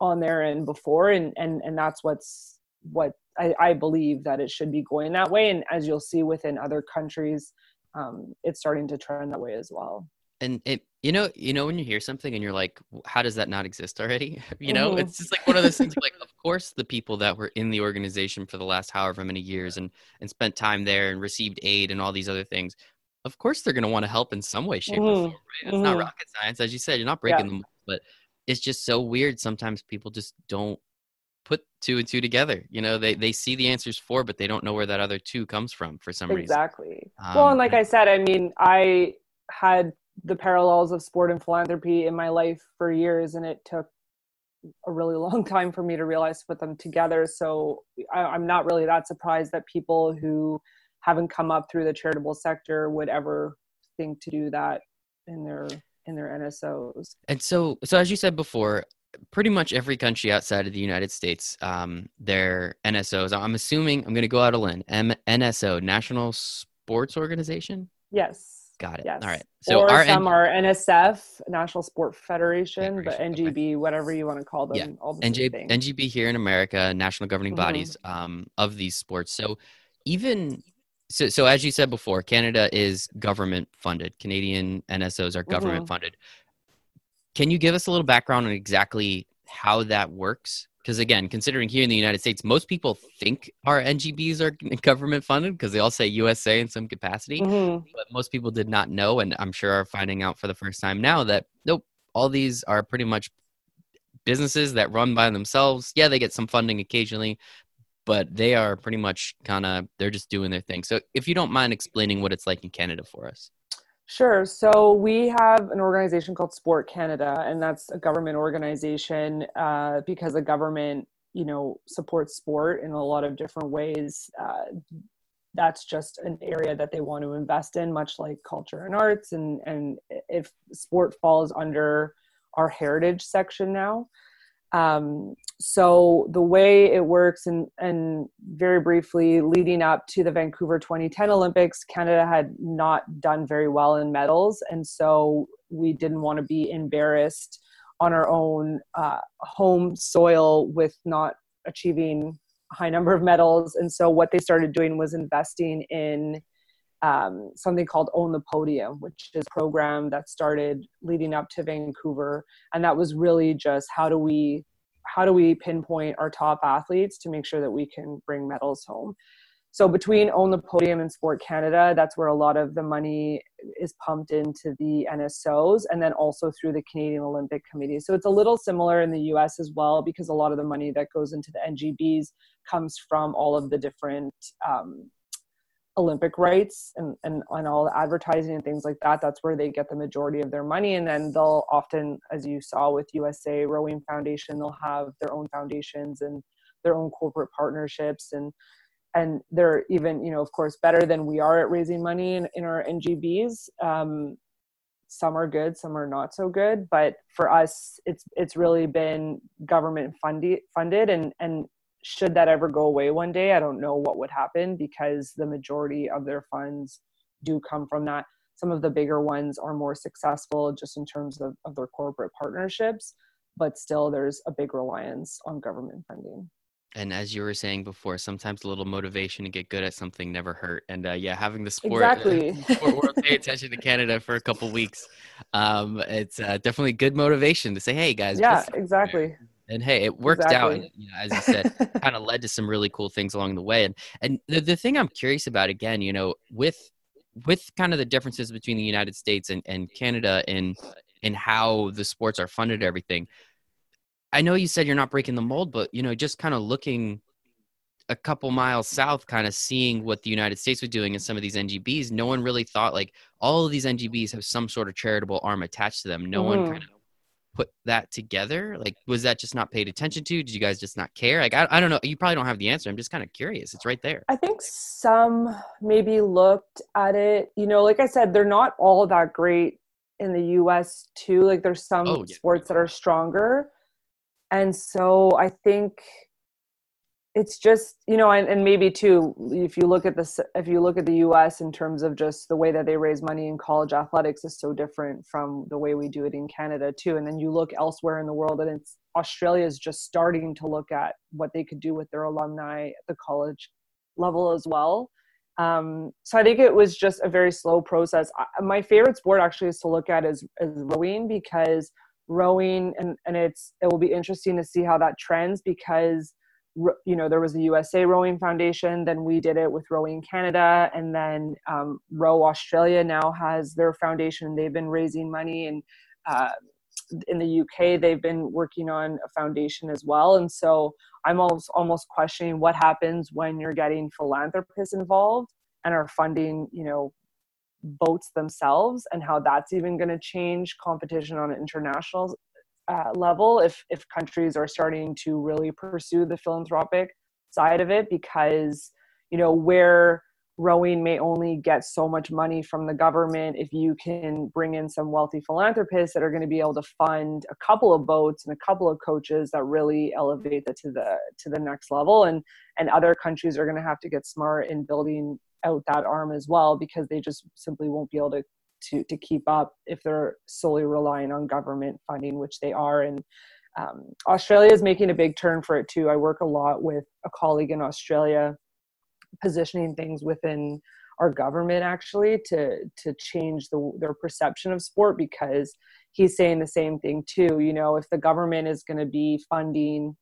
Speaker 2: on their end before, and and and that's what's what I, I, believe that it should be going that way. And as you'll see within other countries, um, it's starting to trend that way as well.
Speaker 1: And it, you know, you know, when you hear something and you're like, how does that not exist already? You know, mm-hmm. it's just like one of those things like, of course, the people that were in the organization for the last however many years and, and spent time there and received aid and all these other things, of course, they're going to want to help in some way, shape, mm-hmm. or form, right? It's mm-hmm. not rocket science. As you said, you're not breaking yeah. them, but it's just so weird. Sometimes people just don't put two and two together. You know, they they see the answers for, but they don't know where that other two comes from for some
Speaker 2: exactly.
Speaker 1: reason.
Speaker 2: Exactly. Um, well, and like I said, I mean, I had the parallels of sport and philanthropy in my life for years, and it took a really long time for me to realize to put them together. So I, I'm not really that surprised that people who haven't come up through the charitable sector would ever think to do that in their in their NSOs.
Speaker 1: And so, so as you said before, pretty much every country outside of the United States, um, their NSOs. I'm assuming I'm going to go out a limb. M- NSO, National Sports Organization.
Speaker 2: Yes.
Speaker 1: Got it.
Speaker 2: Yes.
Speaker 1: All right.
Speaker 2: So or our some N- are NSF, National Sport Federation, but NGB, okay. whatever you want to call them.
Speaker 1: Yeah. All the NJ- NGB here in America, national governing mm-hmm. bodies um, of these sports. So even so, so as you said before, Canada is government funded. Canadian NSOs are government mm-hmm. funded. Can you give us a little background on exactly how that works? Because again, considering here in the United States, most people think our NGBs are government funded because they all say USA in some capacity. Mm-hmm. But most people did not know, and I'm sure are finding out for the first time now that nope, all these are pretty much businesses that run by themselves. Yeah, they get some funding occasionally, but they are pretty much kind of they're just doing their thing. So if you don't mind explaining what it's like in Canada for us.
Speaker 2: Sure. So we have an organization called Sport Canada, and that's a government organization uh, because the government, you know, supports sport in a lot of different ways. Uh, that's just an area that they want to invest in, much like culture and arts. And and if sport falls under our heritage section now, um, so the way it works and and very briefly leading up to the Vancouver 2010 Olympics Canada had not done very well in medals. And so we didn't want to be embarrassed on our own uh, home soil with not achieving a high number of medals. And so what they started doing was investing in um, something called Own the Podium, which is a program that started leading up to Vancouver. And that was really just how do we how do we pinpoint our top athletes to make sure that we can bring medals home. So between Own the Podium and Sport Canada, that's where a lot of the money is pumped into the NSOs and then also through the Canadian Olympic Committee. So it's a little similar in the US as well because a lot of the money that goes into the NGBs comes from all of the different um, Olympic rights and, and on all the advertising and things like that. That's where they get the majority of their money. And then they'll often, as you saw with USA Rowing Foundation, they'll have their own foundations and their own corporate partnerships and and they're even you know of course better than we are at raising money in, in our NGBs. Um, some are good, some are not so good, but for us, it's it's really been government funded funded and and should that ever go away one day, I don't know what would happen because the majority of their funds do come from that. Some of the bigger ones are more successful just in terms of, of their corporate partnerships, but still there's a big reliance on government funding
Speaker 1: and as you were saying before, sometimes a little motivation to get good at something never hurt. And uh, yeah, having the sport,
Speaker 2: exactly.
Speaker 1: sport world pay attention to Canada for a couple weeks, um, it's uh, definitely good motivation to say, "Hey guys,
Speaker 2: yeah, exactly."
Speaker 1: And hey, it worked exactly. out. And, you know, as you said, kind of led to some really cool things along the way. And and the, the thing I'm curious about again, you know, with with kind of the differences between the United States and, and Canada and in how the sports are funded, everything I know you said you're not breaking the mold, but you know, just kind of looking a couple miles south, kind of seeing what the United States was doing in some of these NGBs, no one really thought like all of these NGBs have some sort of charitable arm attached to them. No mm-hmm. one kind of put that together. Like, was that just not paid attention to? Did you guys just not care? Like, I, I don't know. You probably don't have the answer. I'm just kind of curious. It's right there.
Speaker 2: I think some maybe looked at it. You know, like I said, they're not all that great in the US too. Like, there's some oh, yeah. sports that are stronger and so i think it's just you know and, and maybe too if you look at this if you look at the us in terms of just the way that they raise money in college athletics is so different from the way we do it in canada too. And then you look elsewhere in the world and it's australia is just starting to look at what they could do with their alumni at the college level as well. Um, so i think it was just a very slow process. I, my favorite sport actually is to look at is, is rowing because rowing and, and it's it will be interesting to see how that trends because you know there was the usa rowing foundation then we did it with rowing canada and then um, row australia now has their foundation. They've been raising money and uh, in the uk they've been working on a foundation as well. And so i'm almost almost questioning what happens when you're getting philanthropists involved and are funding you know boats themselves and how that's even going to change competition on an international uh, level if if countries are starting to really pursue the philanthropic side of it because you know where rowing may only get so much money from the government if you can bring in some wealthy philanthropists that are going to be able to fund a couple of boats and a couple of coaches that really elevate that to the to the next level. And and other countries are going to have to get smart in building out that arm as well because they just simply won't be able to to to keep up if they're solely relying on government funding, which they are. And um, Australia is making a big turn for it too. I work a lot with a colleague in Australia, positioning things within our government actually to to change the, their perception of sport because he's saying the same thing too. You know, if the government is going to be funding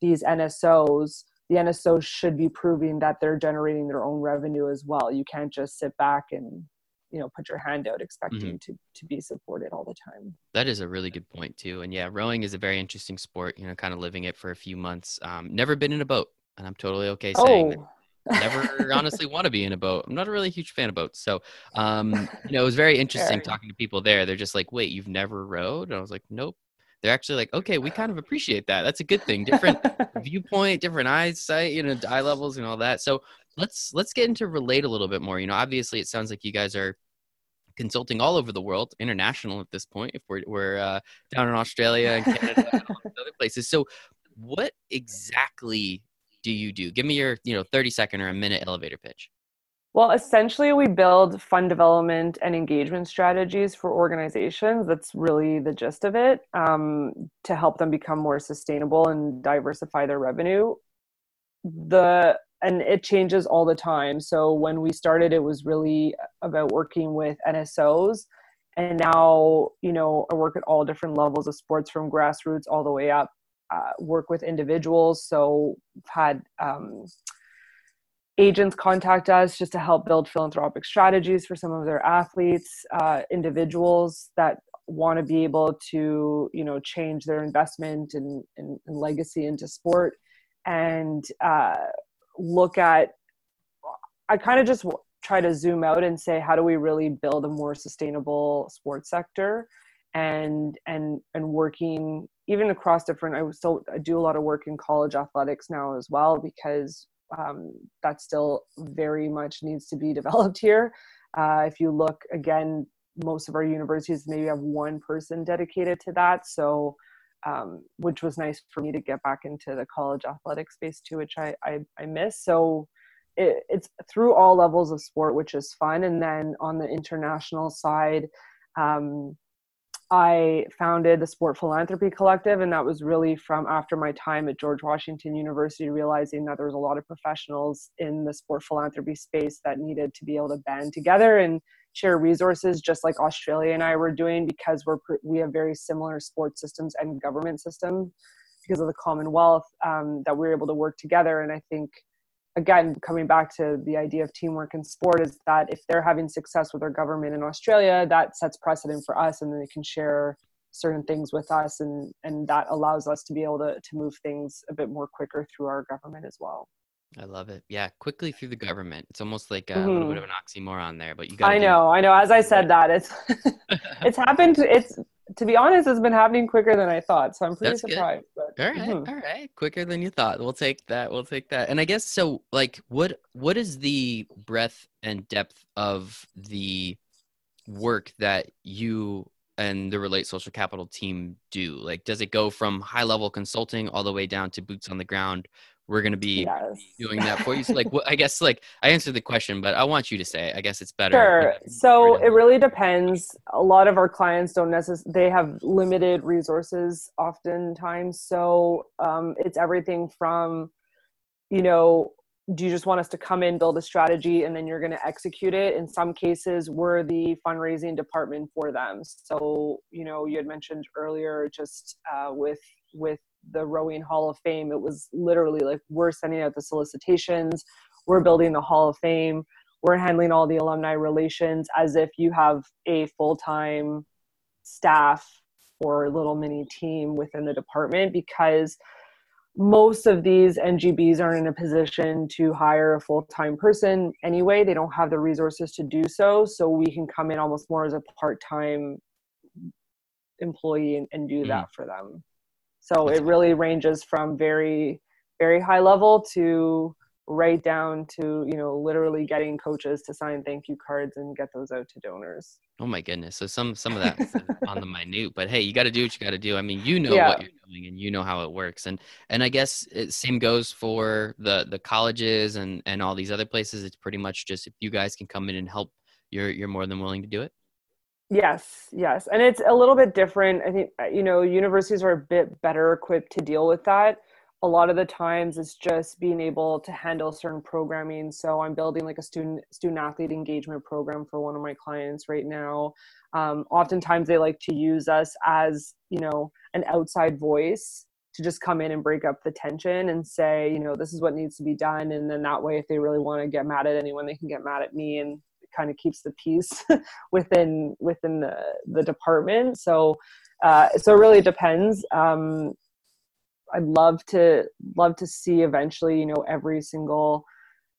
Speaker 2: these NSOs the NSO should be proving that they're generating their own revenue as well. You can't just sit back and you know put your hand out expecting mm-hmm. to to be supported all the time.
Speaker 1: That is a really good point too. And yeah, rowing is a very interesting sport. You know, kind of living it for a few months. Um, never been in a boat, and I'm totally okay saying. Oh. never honestly want to be in a boat. I'm not a really huge fan of boats. So, um, you know, it was very interesting talking to people there. They're just like, wait, you've never rowed? And I was like, nope they're actually like, okay, we kind of appreciate that. That's a good thing. Different viewpoint, different eyesight, you know, eye levels and all that. So let's let's get into relate a little bit more. You know, obviously it sounds like you guys are consulting all over the world, international at this point. If we're we're uh, down in Australia and Canada and other places. So what exactly do you do? Give me your you know 30 second or a minute elevator pitch.
Speaker 2: Well, essentially, we build fund development and engagement strategies for organizations. That's really the gist of it um, to help them become more sustainable and diversify their revenue. The and it changes all the time. So when we started, it was really about working with NSOs, and now you know I work at all different levels of sports, from grassroots all the way up. Uh, work with individuals. So had um, agents contact us just to help build philanthropic strategies for some of their athletes uh, individuals that want to be able to you know change their investment and, and, and legacy into sport and uh, look at i kind of just try to zoom out and say how do we really build a more sustainable sports sector? And and and working even across different i still I do a lot of work in college athletics now as well because um, that still very much needs to be developed here. Uh, if you look again most of our universities maybe have one person dedicated to that. So um, which was nice for me to get back into the college athletic space too which i i, I miss. So it, it's through all levels of sport which is fun. And then on the international side um, I founded the Sport Philanthropy Collective, and that was really from after my time at George Washington University, realizing that there was a lot of professionals in the sport philanthropy space that needed to be able to band together and share resources, just like Australia and I were doing, because we're we have very similar sports systems and government systems because of the Commonwealth um, that we're able to work together. And I think again, coming back to the idea of teamwork in sport, is that if they're having success with their government in Australia, that sets precedent for us, and they can share certain things with us, and and that allows us to be able to to move things a bit more quicker through our government as well.
Speaker 1: I love it. Yeah, quickly through the government. It's almost like a mm-hmm. little bit of an oxymoron there, but you
Speaker 2: got. I know, I know. As I said that, it's it's happened. It's to be honest, it's been happening quicker than I thought. So I'm pretty That's surprised. But,
Speaker 1: all right, mm-hmm. all right, quicker than you thought. We'll take that. We'll take that. And I guess so. Like, what what is the breadth and depth of the work that you and the Relate Social Capital team do? Like, does it go from high level consulting all the way down to boots on the ground we're going to be yes. doing that for you. So, like, I guess, like, I answered the question, but I want you to say. It. I guess it's better.
Speaker 2: Sure. So it really depends. A lot of our clients don't necessarily. They have limited resources, oftentimes. So um, it's everything from, you know, do you just want us to come in, build a strategy, and then you're going to execute it? In some cases, we're the fundraising department for them. So, you know, you had mentioned earlier, just uh, with with the rowing hall of fame it was literally like we're sending out the solicitations we're building the hall of fame we're handling all the alumni relations as if you have a full-time staff or a little mini team within the department because most of these NGBs aren't in a position to hire a full-time person anyway. They don't have the resources to do so. So we can come in almost more as a part-time employee and, and do mm. that for them. So it really ranges from very, very high level to right down to you know literally getting coaches to sign thank you cards and get those out to donors.
Speaker 1: Oh my goodness. So some some of that on the minute but hey you got to do what you got to do. I mean you know yeah. what you're doing and you know how it works. And and i guess it same goes for the the colleges and and all these other places. It's pretty much just if you guys can come in and help you're you're more than willing to do it
Speaker 2: Yes, yes. And it's a little bit different. I think, you know, universities are a bit better equipped to deal with that. A lot of the times it's just being able to handle certain programming. So I'm building like a student student athlete engagement program for one of my clients right now. Um, oftentimes they like to use us as, you know, an outside voice to just come in and break up the tension and say, you know, this is what needs to be done. And then that way, if they really want to get mad at anyone, they can get mad at me and kind of keeps the peace within within the the department. So uh, so it really depends. Um, I'd love to love to see eventually, you know, every single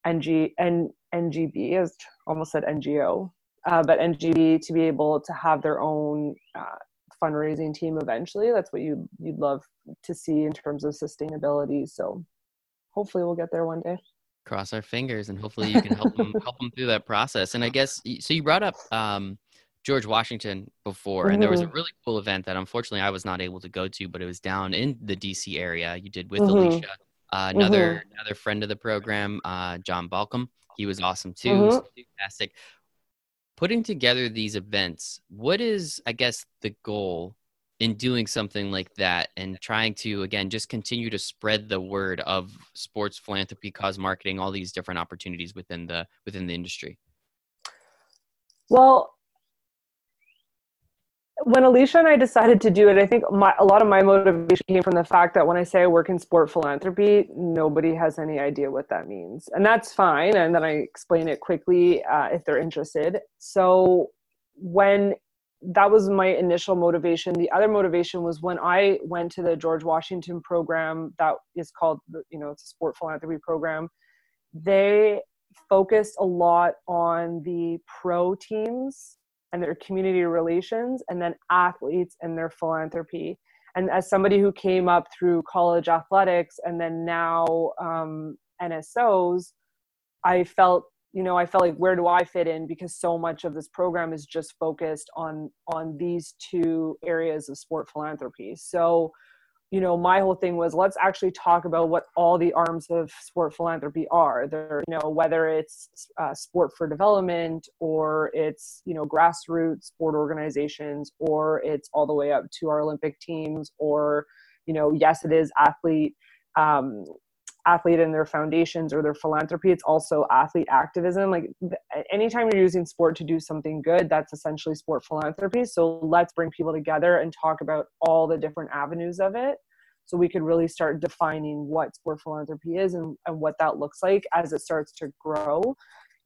Speaker 2: NG and NGB as almost said NGO, uh, but NGB to be able to have their own uh, fundraising team eventually. That's what you you'd love to see in terms of sustainability. So hopefully we'll get there one day
Speaker 1: cross our fingers and hopefully you can help them help them through that process and i guess so you brought up um, george washington before mm-hmm. and there was a mm-hmm. really cool event that unfortunately i was not able to go to but it was down in the dc area you did with mm-hmm. alicia uh, another mm-hmm. another friend of the program uh, john balcom he was awesome too mm-hmm. fantastic putting together these events what is i guess the goal in doing something like that and trying to again just continue to spread the word of sports philanthropy cause marketing all these different opportunities within the within the industry?
Speaker 2: Well when alicia and i decided to do it i think my, a lot of my motivation came from the fact that when i say i work in sport philanthropy nobody has any idea what that means. And that's fine and then i explain it quickly uh, if they're interested. So when that was my initial motivation. The other motivation was when I went to the George Washington program that is called, you know, it's a sport philanthropy program. They focused a lot on the pro teams and their community relations and then athletes and their philanthropy and as somebody who came up through college athletics and then now um, nsos i felt you know i felt like where do i fit in? Because so much of this program is just focused on on these two areas of sport philanthropy. So you know my whole thing was let's actually talk about what all the arms of sport philanthropy are. There you know whether it's uh, sport for development or it's you know grassroots sport organizations or it's all the way up to our olympic teams or you know yes it is athlete um, athlete and their foundations or their philanthropy it's also athlete activism. Like anytime you're using sport to do something good that's essentially sport philanthropy. So let's bring people together and talk about all the different avenues of it so we could really start defining what sport philanthropy is and, and what that looks like as it starts to grow.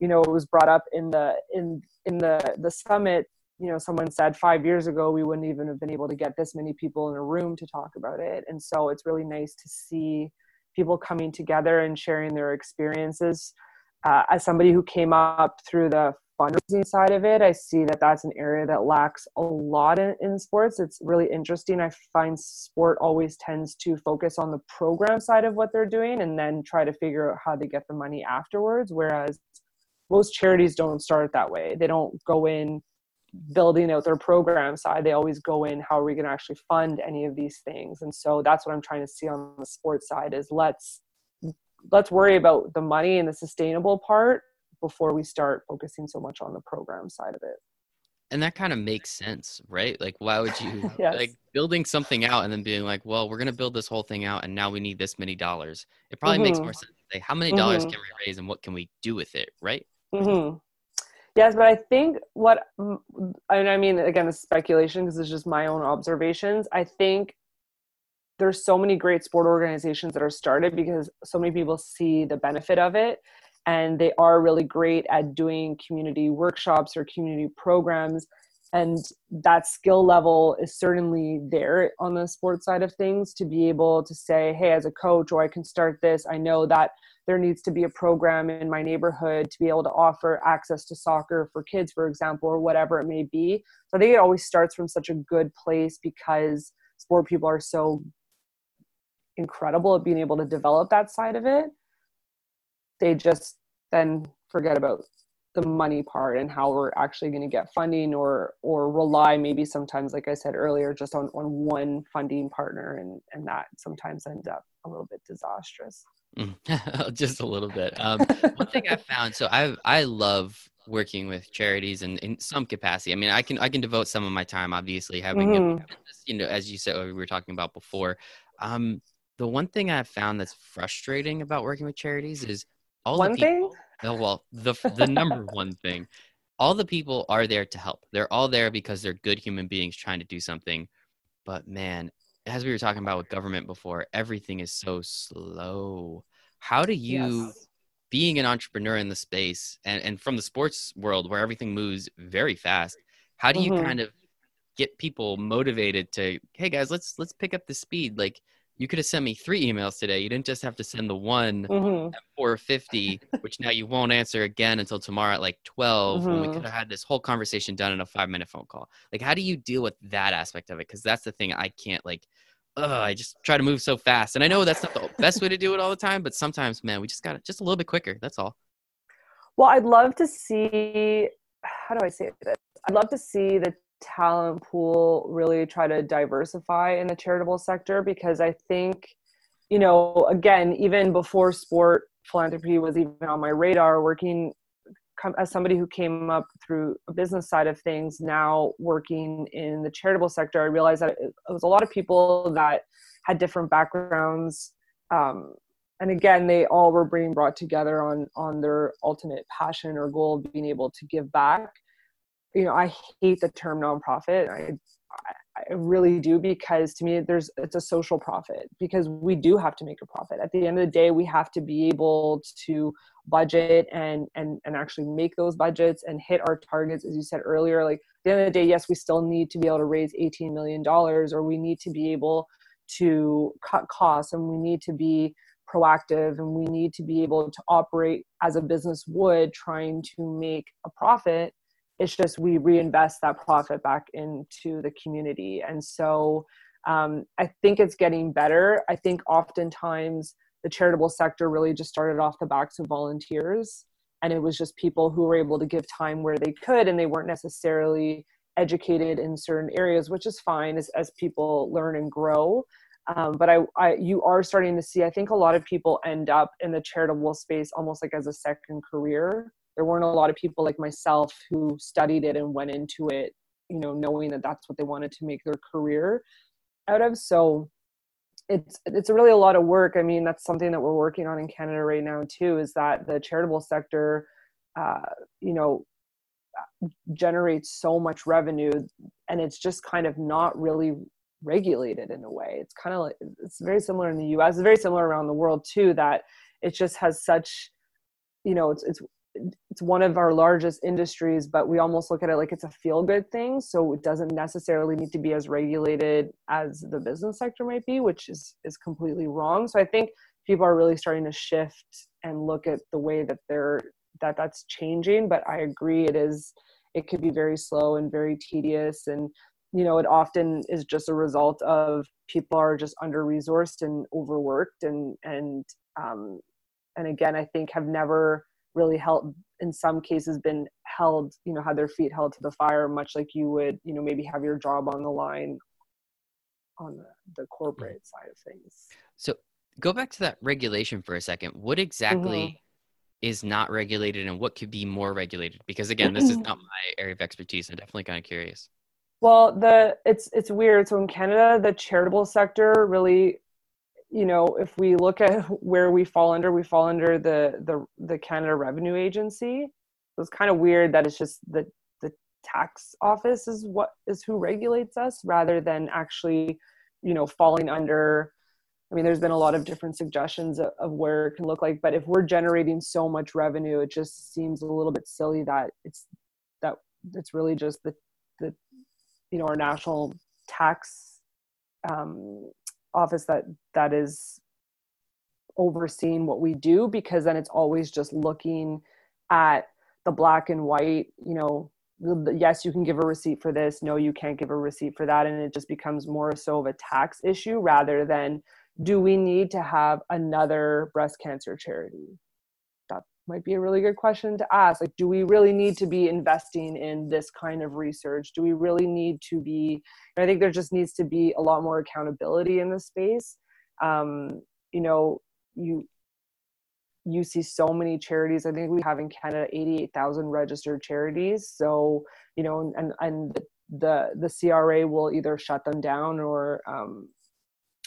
Speaker 2: You know it was brought up in the in in the the summit you know someone said five years ago we wouldn't even have been able to get this many people in a room to talk about it. And so it's really nice to see people coming together and sharing their experiences. Uh, as somebody who came up through the fundraising side of it, I see that that's an area that lacks a lot in, in sports. It's really interesting. I find sport always tends to focus on the program side of what they're doing and then try to figure out how they get the money afterwards. Whereas most charities don't start that way. They don't go in building out their program side they always go in how are we going to actually fund any of these things and so that's what i'm trying to see on the sports side is let's let's worry about the money and the sustainable part before we start focusing so much on the program side of it
Speaker 1: and that kind of makes sense right like why would you yes. like building something out and then being like well we're going to build this whole thing out and now we need this many dollars it probably mm-hmm. makes more sense to say how many dollars mm-hmm. can we raise and what can we do with it right
Speaker 2: mm-hmm. Yes, but I think what, I mean, again, this speculation because it's just my own observations. I think there's so many great sport organizations that are started because so many people see the benefit of it and they are really great at doing community workshops or community programs and that skill level is certainly there on the sports side of things to be able to say hey as a coach or i can start this. I know that there needs to be a program in my neighborhood to be able to offer access to soccer for kids for example or whatever it may be. So i think it always starts from such a good place because sport people are so incredible at being able to develop that side of it. They just then forget about the money part and how we're actually going to get funding or or rely maybe sometimes like i said earlier just on on one funding partner and and that sometimes ends up a little bit disastrous.
Speaker 1: Mm, just a little bit. Um, one thing i found so i i love working with charities and in some capacity. I mean i can i can devote some of my time obviously having mm-hmm. you know as you said we were talking about before. Um the one thing i've found that's frustrating about working with charities is all
Speaker 2: one
Speaker 1: the people,
Speaker 2: thing
Speaker 1: Oh, well, the the number one thing, all the people are there to help. They're all there because they're good human beings trying to do something. But man, as we were talking about with government before, everything is so slow. How do you, yes. being an entrepreneur in the space and, and from the sports world where everything moves very fast, how do you mm-hmm. kind of get people motivated to, hey guys, let's let's pick up the speed. Like you could have sent me three emails today. You didn't just have to send the one mm-hmm. at 450, which now you won't answer again until tomorrow at like 12 mm-hmm. when we mm-hmm. could have had this whole conversation done in a five minute phone call. Like, how do you deal with that aspect of it? Because that's the thing I can't like, ugh, I just try to move so fast. And I know that's not the best way to do it all the time, but sometimes, man, we just got to just a little bit quicker. That's all.
Speaker 2: Well, I'd love to see, how do I say this? I'd love to see the talent pool really try to diversify in the charitable sector because I think, you know, again, even before sport philanthropy was even on my radar, working as somebody who came up through a business side of things, now working in the charitable sector, I realized that it was a lot of people that had different backgrounds. Um, and again, they all were being brought together on on their ultimate passion or goal of being able to give back you know, I hate the term nonprofit. I, I really do because to me, there's it's a social profit because we do have to make a profit. At the end of the day, we have to be able to budget and and and actually make those budgets and hit our targets, as you said earlier. Like the end of the day, yes, we still need to be able to raise 18 million dollars, or we need to be able to cut costs, and we need to be proactive and we need to be able to operate as a business would trying to make a profit it's just we reinvest that profit back into the community. And so um, i think it's getting better. I think oftentimes the charitable sector really just started off the backs of volunteers and it was just people who were able to give time where they could and they weren't necessarily educated in certain areas which is fine as, as people learn and grow. Um, but I, I you are starting to see i think a lot of people end up in the charitable space almost like as a second career there weren't a lot of people like myself who studied it and went into it you know knowing that that's what they wanted to make their career out of. So it's it's really a lot of work. I mean that's something that we're working on in canada right now too is that the charitable sector uh, you know generates so much revenue and it's just kind of not really regulated in a way. It's kind of like it's very similar in the us it's very similar around the world too that it just has such you know it's it's it's one of our largest industries but we almost look at it like it's a feel good thing. So it doesn't necessarily need to be as regulated as the business sector might be which is is completely wrong. So i think people are really starting to shift and look at the way that they're that that's changing but i agree it is it could be very slow and very tedious. And you know it often is just a result of people are just under resourced and overworked and and um and again i think have never really held in some cases been held you know had their feet held to the fire much like you would you know maybe have your job on the line on the, the corporate side of things.
Speaker 1: So go back to that regulation for a second. What exactly mm-hmm. is not regulated and what could be more regulated? Because again this is not my area of expertise. I'm definitely kind of curious.
Speaker 2: Well the it's it's weird. So in canada the charitable sector really you know, if we look at where we fall under, we fall under the the the Canada Revenue Agency. It's kind of weird that it's just the the tax office is what is who regulates us rather than actually, you know, falling under. I mean, there's been a lot of different suggestions of, of where it can look like, but if we're generating so much revenue, it just seems a little bit silly that it's that it's really just the the you know our national tax um, office that that is overseeing what we do because then it's always just looking at the black and white you know yes you can give a receipt for this. No you can't give a receipt for that. And it just becomes more so of a tax issue rather than do we need to have another breast cancer charity might be a really good question to ask like do we really need to be investing in this kind of research? Do we really need to be i think there just needs to be a lot more accountability in this space. Um, you know you you see so many charities. I think we have in canada 88000 registered charities. So you know and and the the cra will either shut them down or um,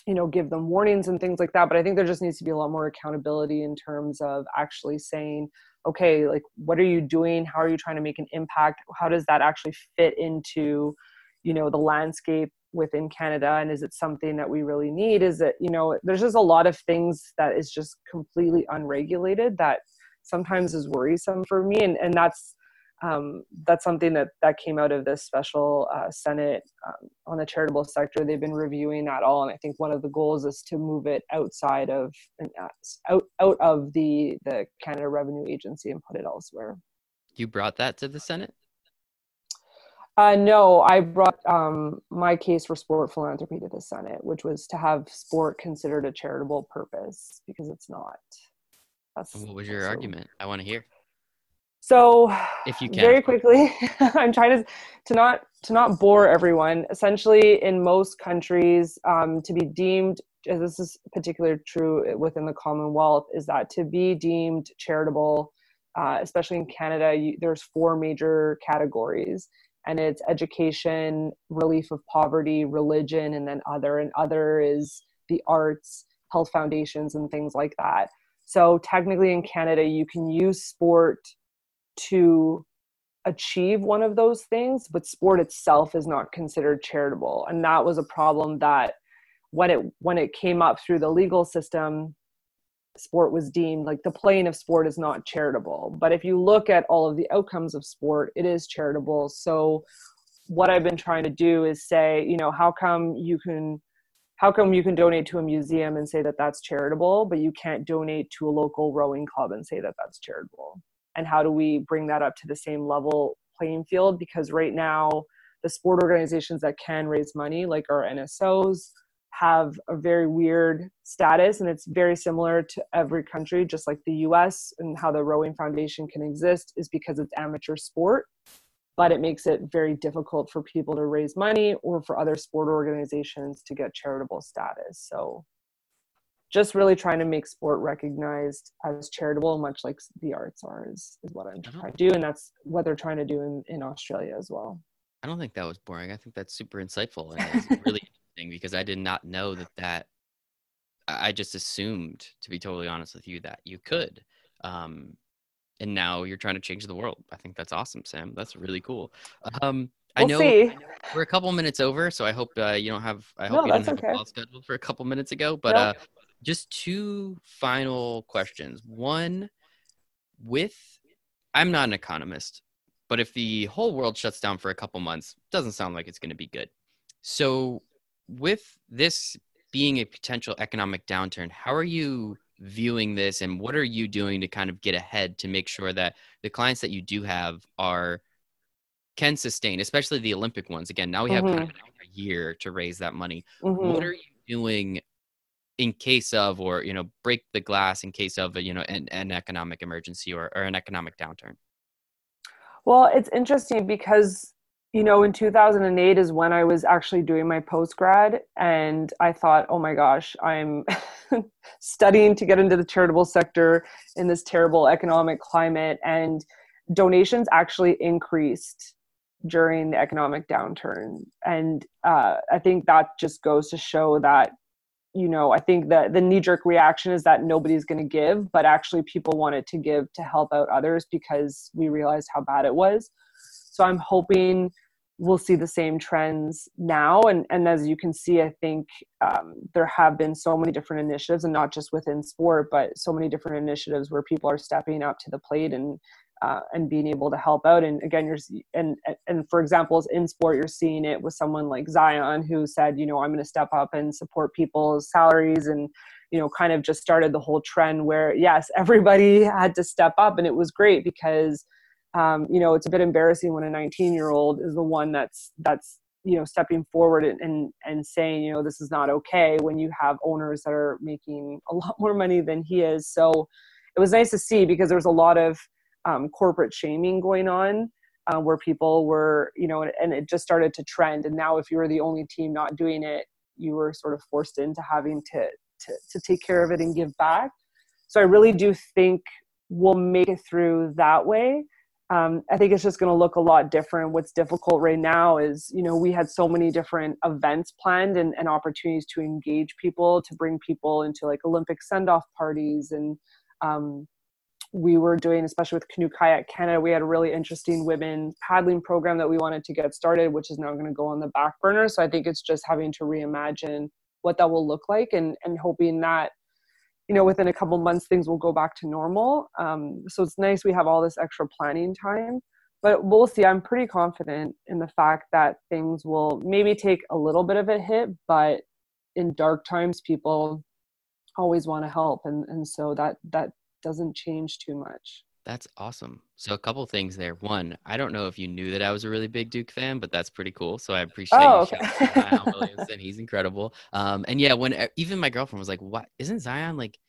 Speaker 2: you know give them warnings and things like that but i think there just needs to be a lot more accountability in terms of actually saying okay like what are you doing? How are you trying to make an impact? How does that actually fit into you know the landscape within canada? And is it something that we really need? Is it you know there's just a lot of things that is just completely unregulated that sometimes is worrisome for me and and that's um, that's something that that came out of this special uh, Senate um, on the charitable sector. They've been reviewing that all, and I think one of the goals is to move it outside of uh, out out of the the Canada Revenue Agency and put it elsewhere.
Speaker 1: You brought that to the Senate.
Speaker 2: Uh, no, I brought um, my case for sport philanthropy to the Senate, which was to have sport considered a charitable purpose because it's not.
Speaker 1: That's, what was your argument? I want to hear.
Speaker 2: So if you can. very quickly, I'm trying to to not to not bore everyone. Essentially, in most countries, um, to be deemed this is particularly true within the Commonwealth, is that to be deemed charitable, uh, especially in Canada, you, there's four major categories, and it's education, relief of poverty, religion, and then other. And other is the arts, health foundations, and things like that. So technically, in Canada, you can use sport to achieve one of those things but sport itself is not considered charitable. And that was a problem that when it when it came up through the legal system sport was deemed like the playing of sport is not charitable. But if you look at all of the outcomes of sport it is charitable. So what i've been trying to do is say you know how come you can how come you can donate to a museum and say that that's charitable but you can't donate to a local rowing club and say that that's charitable and how do we bring that up to the same level playing field? Because right now the sport organizations that can raise money like our nsos have a very weird status and it's very similar to every country just like the us and how the rowing foundation can exist is because it's amateur sport but it makes it very difficult for people to raise money or for other sport organizations to get charitable status. So just really trying to make sport recognized as charitable much like the arts are is, is what i'm trying to do and that's what they're trying to do in, in australia as well
Speaker 1: i don't think that was boring i think that's super insightful and really interesting because i did not know that that i just assumed to be totally honest with you that you could um, and now you're trying to change the world i think that's awesome sam that's really cool um, I know, I know, we're a couple minutes over, so I hope uh, you don't have. I hope no, you didn't have okay. a call scheduled for a couple minutes ago. But uh, just two final questions. One, with I'm not an economist, but if the whole world shuts down for a couple months, doesn't sound like it's going to be good. So, with this being a potential economic downturn, how are you viewing this and what are you doing to kind of get ahead to make sure that the clients that you do have are can sustain, especially the Olympic ones. Again, now we have mm-hmm. kind of a year to raise that money. Mm-hmm. What are you doing in case of or you know break the glass in case of a, you know an, an economic emergency or, or an economic downturn?
Speaker 2: Well it's interesting because you know in 2008 is when i was actually doing my post grad and i thought oh my gosh i'm studying to get into the charitable sector in this terrible economic climate and donations actually increased during the economic downturn. And uh, i think that just goes to show that you know i think that the knee jerk reaction is that nobody's going to give but actually people wanted to give to help out others because we realized how bad it was. So i'm hoping we'll see the same trends now. And and as you can see i think um, there have been so many different initiatives and not just within sport but so many different initiatives where people are stepping up to the plate and uh, and being able to help out. And again, you're and and for examples in sport, you're seeing it with someone like Zion who said, you know, I'm going to step up and support people's salaries and you know kind of just started the whole trend where yes everybody had to step up and it was great because um, you know it's a bit embarrassing when a 19 year old is the one that's that's you know stepping forward and, and and saying you know this is not okay when you have owners that are making a lot more money than he is so it was nice to see because there was a lot of um, corporate shaming going on uh, where people were, you know, and it just started to trend. And now, if you were the only team not doing it, you were sort of forced into having to, to, to take care of it and give back. So I really do think we'll make it through that way. Um, I think it's just going to look a lot different. What's difficult right now is, you know, we had so many different events planned and, and opportunities to engage people, to bring people into like Olympic send off parties and, um, we were doing, especially with Canoe Kayak Canada, we had a really interesting women paddling program that we wanted to get started, which is now going to go on the back burner. So I think it's just having to reimagine what that will look like and, and hoping that, you know, within a couple months things will go back to normal. Um, so it's nice we have all this extra planning time. But we'll see. I'm pretty confident in the fact that things will maybe take a little bit of a hit, but in dark times, people always want to help, and and so that that doesn't change too much.
Speaker 1: That's awesome. So a couple things there. One, I don't know if you knew that I was a really big Duke fan, but that's pretty cool. So I appreciate oh, okay. Zion Williamson. He's incredible. Um, and yeah, when even my girlfriend was like, "What? Isn't Zion like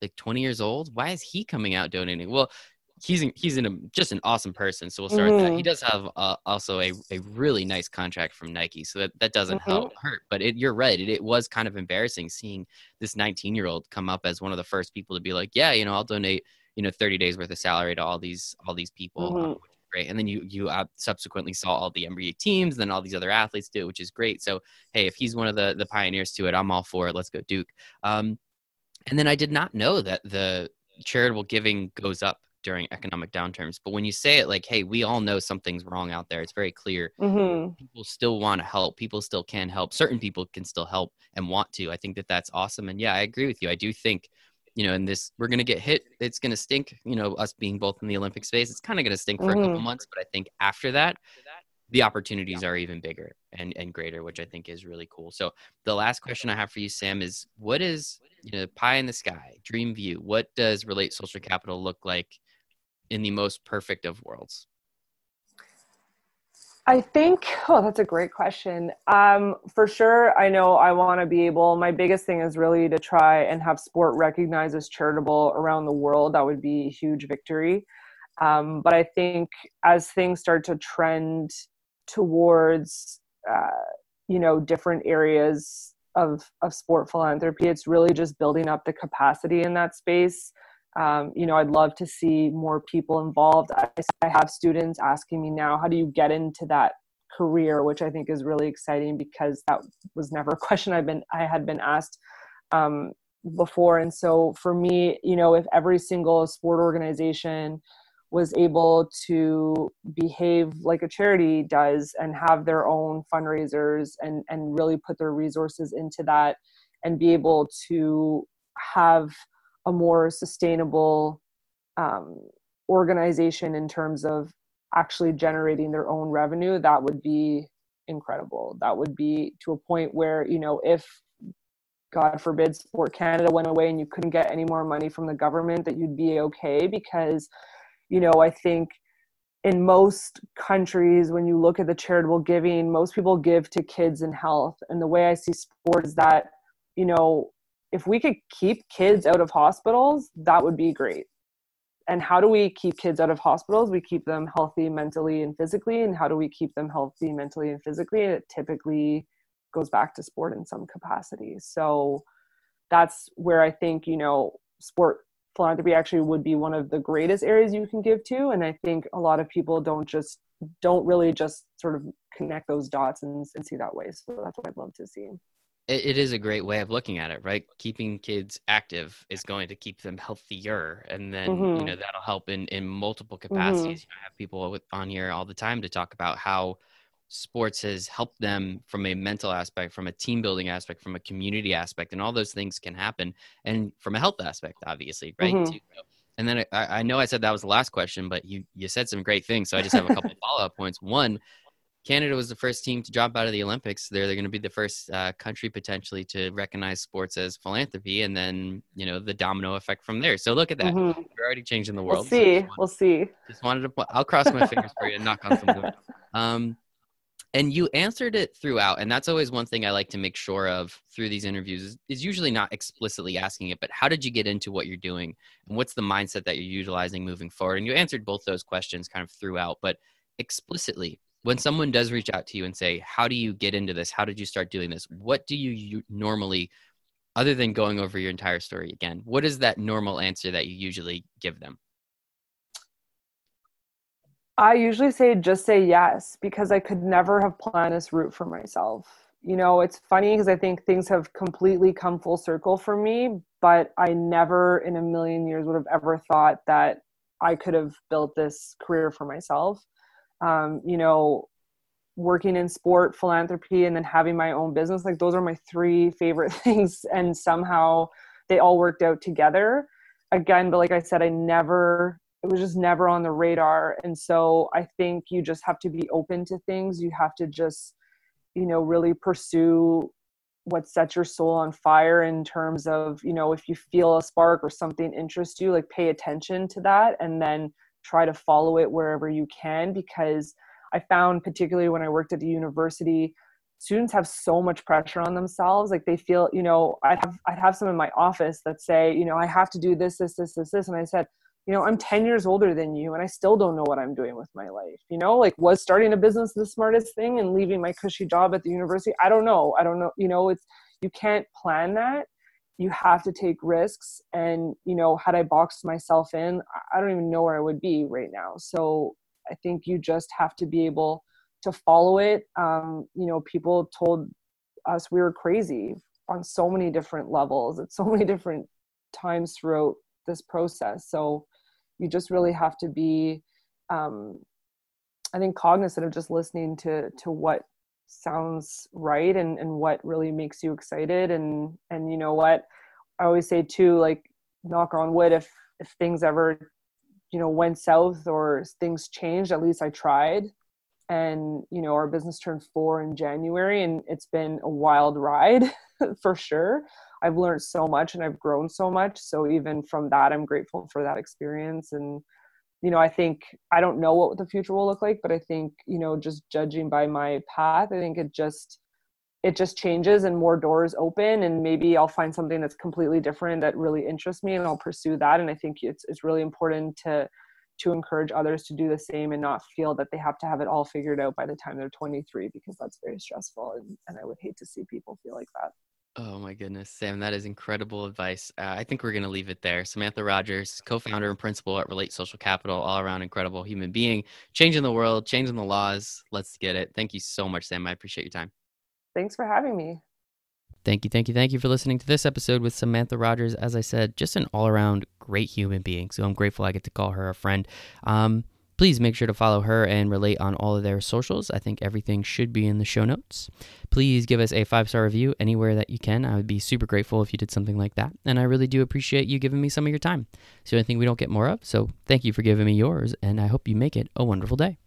Speaker 1: like 20 years old? Why is he coming out donating?" Well, he's in, he's in a, just an awesome person. So we'll start mm-hmm. that. He mm-hmm. does have uh, also a, a really nice contract from Nike, so that that doesn't mm-hmm. help hurt. But it, you're right. It, it was kind of embarrassing seeing this 19 year old come up as one of the first people to be like, yeah, you know, I'll donate you know 30 days worth of salary to all these all these people. Mm-hmm. Um, great. And then you you uh, subsequently saw all the NBA teams, then all these other athletes do it, which is great. So hey, if he's one of the the pioneers to it, I'm all for it. Let's go Duke. Um, and then I did not know that the charitable giving goes up during economic downturns. But when you say it like, hey, we all know something's wrong out there, it's very clear. Mm-hmm. People still want to help. People still can help. Certain people can still help and want to. I think that that's awesome. And yeah, I agree with you. I do think, you know, in this, we're going to get hit. It's going to stink, you know, us being both in the Olympic space. It's kind of going to stink for mm-hmm. a couple mm-hmm. months. But I think after that, the opportunities are even bigger and, and greater, which I think is really cool. So the last question I have for you, Sam, is what is you know pie in the sky, dream view? What does Relate Social Capital look like in the most perfect of worlds?
Speaker 2: I think, oh, that's a great question. Um, for sure, I know I want to be able, my biggest thing is really to try and have sport recognized as charitable around the world. That would be a huge victory. Um, but I think as things start to trend towards, uh, you know, different areas of, of sport philanthropy, it's really just building up the capacity in that space um, you know i'd love to see more people involved. I, I have students asking me now how do you get into that career? which i think is really exciting because that was never a question i've been i had been asked um, before. And so for me you know if every single sport organization was able to behave like a charity does and have their own fundraisers and and really put their resources into that and be able to have a more sustainable um, organization in terms of actually generating their own revenue that would be incredible. That would be to a point where you know if god forbid sport canada went away and you couldn't get any more money from the government that you'd be okay because you know i think in most countries when you look at the charitable giving most people give to kids and health. And the way i see sport is that you know if we could keep kids out of hospitals, that would be great. And how do we keep kids out of hospitals? We keep them healthy mentally and physically. And how do we keep them healthy mentally and physically? It typically goes back to sport in some capacity. So that's where I think, you know, sport philanthropy actually would be one of the greatest areas you can give to. And I think a lot of people don't just, don't really just sort of connect those dots and, and see that way. So that's what I'd love to see
Speaker 1: it, it is a great way of looking at it, right? Keeping kids active is going to keep them healthier, and then mm-hmm. you know that'll help in in multiple mm-hmm. capacities. Mm-hmm. You know, I have people with, on here all the time to talk about how sports has helped them from a mental aspect, from a team building aspect, from a community aspect, and all those things can happen, and from a health aspect, obviously, right? Mm-hmm. And then I, I know I said that was the last question, but you you said some great things, so I just have a couple follow up points. One Canada was the first team to drop out of the Olympics. They're, they're going to be the first uh, country potentially to recognize sports as philanthropy, and then you know the domino effect from there. So look at that. Mm-hmm. We're already changing the world.
Speaker 2: We'll see. So we'll see.
Speaker 1: Just wanted to. I'll cross my fingers for you and knock on some wood. Um, and you answered it throughout, and that's always one thing I like to make sure of through these interviews. Is, is usually not explicitly asking it, but how did you get into what you're doing, and what's the mindset that you're utilizing moving forward? And you answered both those questions kind of throughout, but explicitly when someone does reach out to you and say, How do you get into this? How did you start doing this? What do you, normally, other than going over your entire story again, what is that normal answer that you usually give them?
Speaker 2: I usually say just say yes because I could never have planned this route for myself. You know, it's funny because I think things have completely come full circle for me, but I never in a million years would have ever thought that I could have built this career for myself um, you know, working in sport, philanthropy, and then having my own business. Like those are my three favorite things. And somehow they all worked out together. Again, but like I said, I never, it was just never on the radar. And so I think you just have to be open to things. You have to just, you know, really pursue what sets your soul on fire in terms of, you know, if you feel a spark or something interests you, like pay attention to that and then try to follow it wherever you can because I found particularly when I worked at the university students have so much pressure on themselves. Like they feel you know I'd have I'd have some in my office that say you know I have to do this this this this this and I said you know I'm 10 years older than you and I still don't know what I'm doing with my life. You know like was starting a business the smartest thing and leaving my cushy job at the university? I don't know. I don't know you know it's you can't plan that you have to take risks and you know had i boxed myself in i don't even know where i would be right now. So i think you just have to be able to follow it. Um, you know people told us we were crazy on so many different levels at so many different times throughout this process. So you just really have to be um, i think cognizant of just listening to to what sounds right and, and what really makes you excited. And and you know what? I always say too like knock on wood if if things ever you know went south or things changed at least i tried. And you know our business turned four in january and it's been a wild ride for sure. I've learned so much and i've grown so much. So even from that i'm grateful for that experience. And you know i think i don't know what the future will look like but i think you know just judging by my path i think it just it just changes and more doors open and maybe i'll find something that's completely different that really interests me and i'll pursue that. And i think it's it's really important to to encourage others to do the same and not feel that they have to have it all figured out by the time they're 23 because that's very stressful and, and i would hate to see people feel like that
Speaker 1: Oh my goodness, Sam, that is incredible advice. Uh, I think we're going to leave it there. Samantha Rogers, co founder and principal at Relate Social Capital, all around incredible human being, changing the world, changing the laws. Let's get it. Thank you so much, Sam. I appreciate your time.
Speaker 2: Thanks for having me.
Speaker 1: Thank you, thank you, thank you for listening to this episode with Samantha Rogers. As I said, just an all around great human being. So I'm grateful I get to call her a friend. Um, Please make sure to follow her and relate on all of their socials. I think everything should be in the show notes. Please give us a five star review anywhere that you can. I would be super grateful if you did something like that. And I really do appreciate you giving me some of your time. It's the only thing we don't get more of. So thank you for giving me yours, and I hope you make it a wonderful day.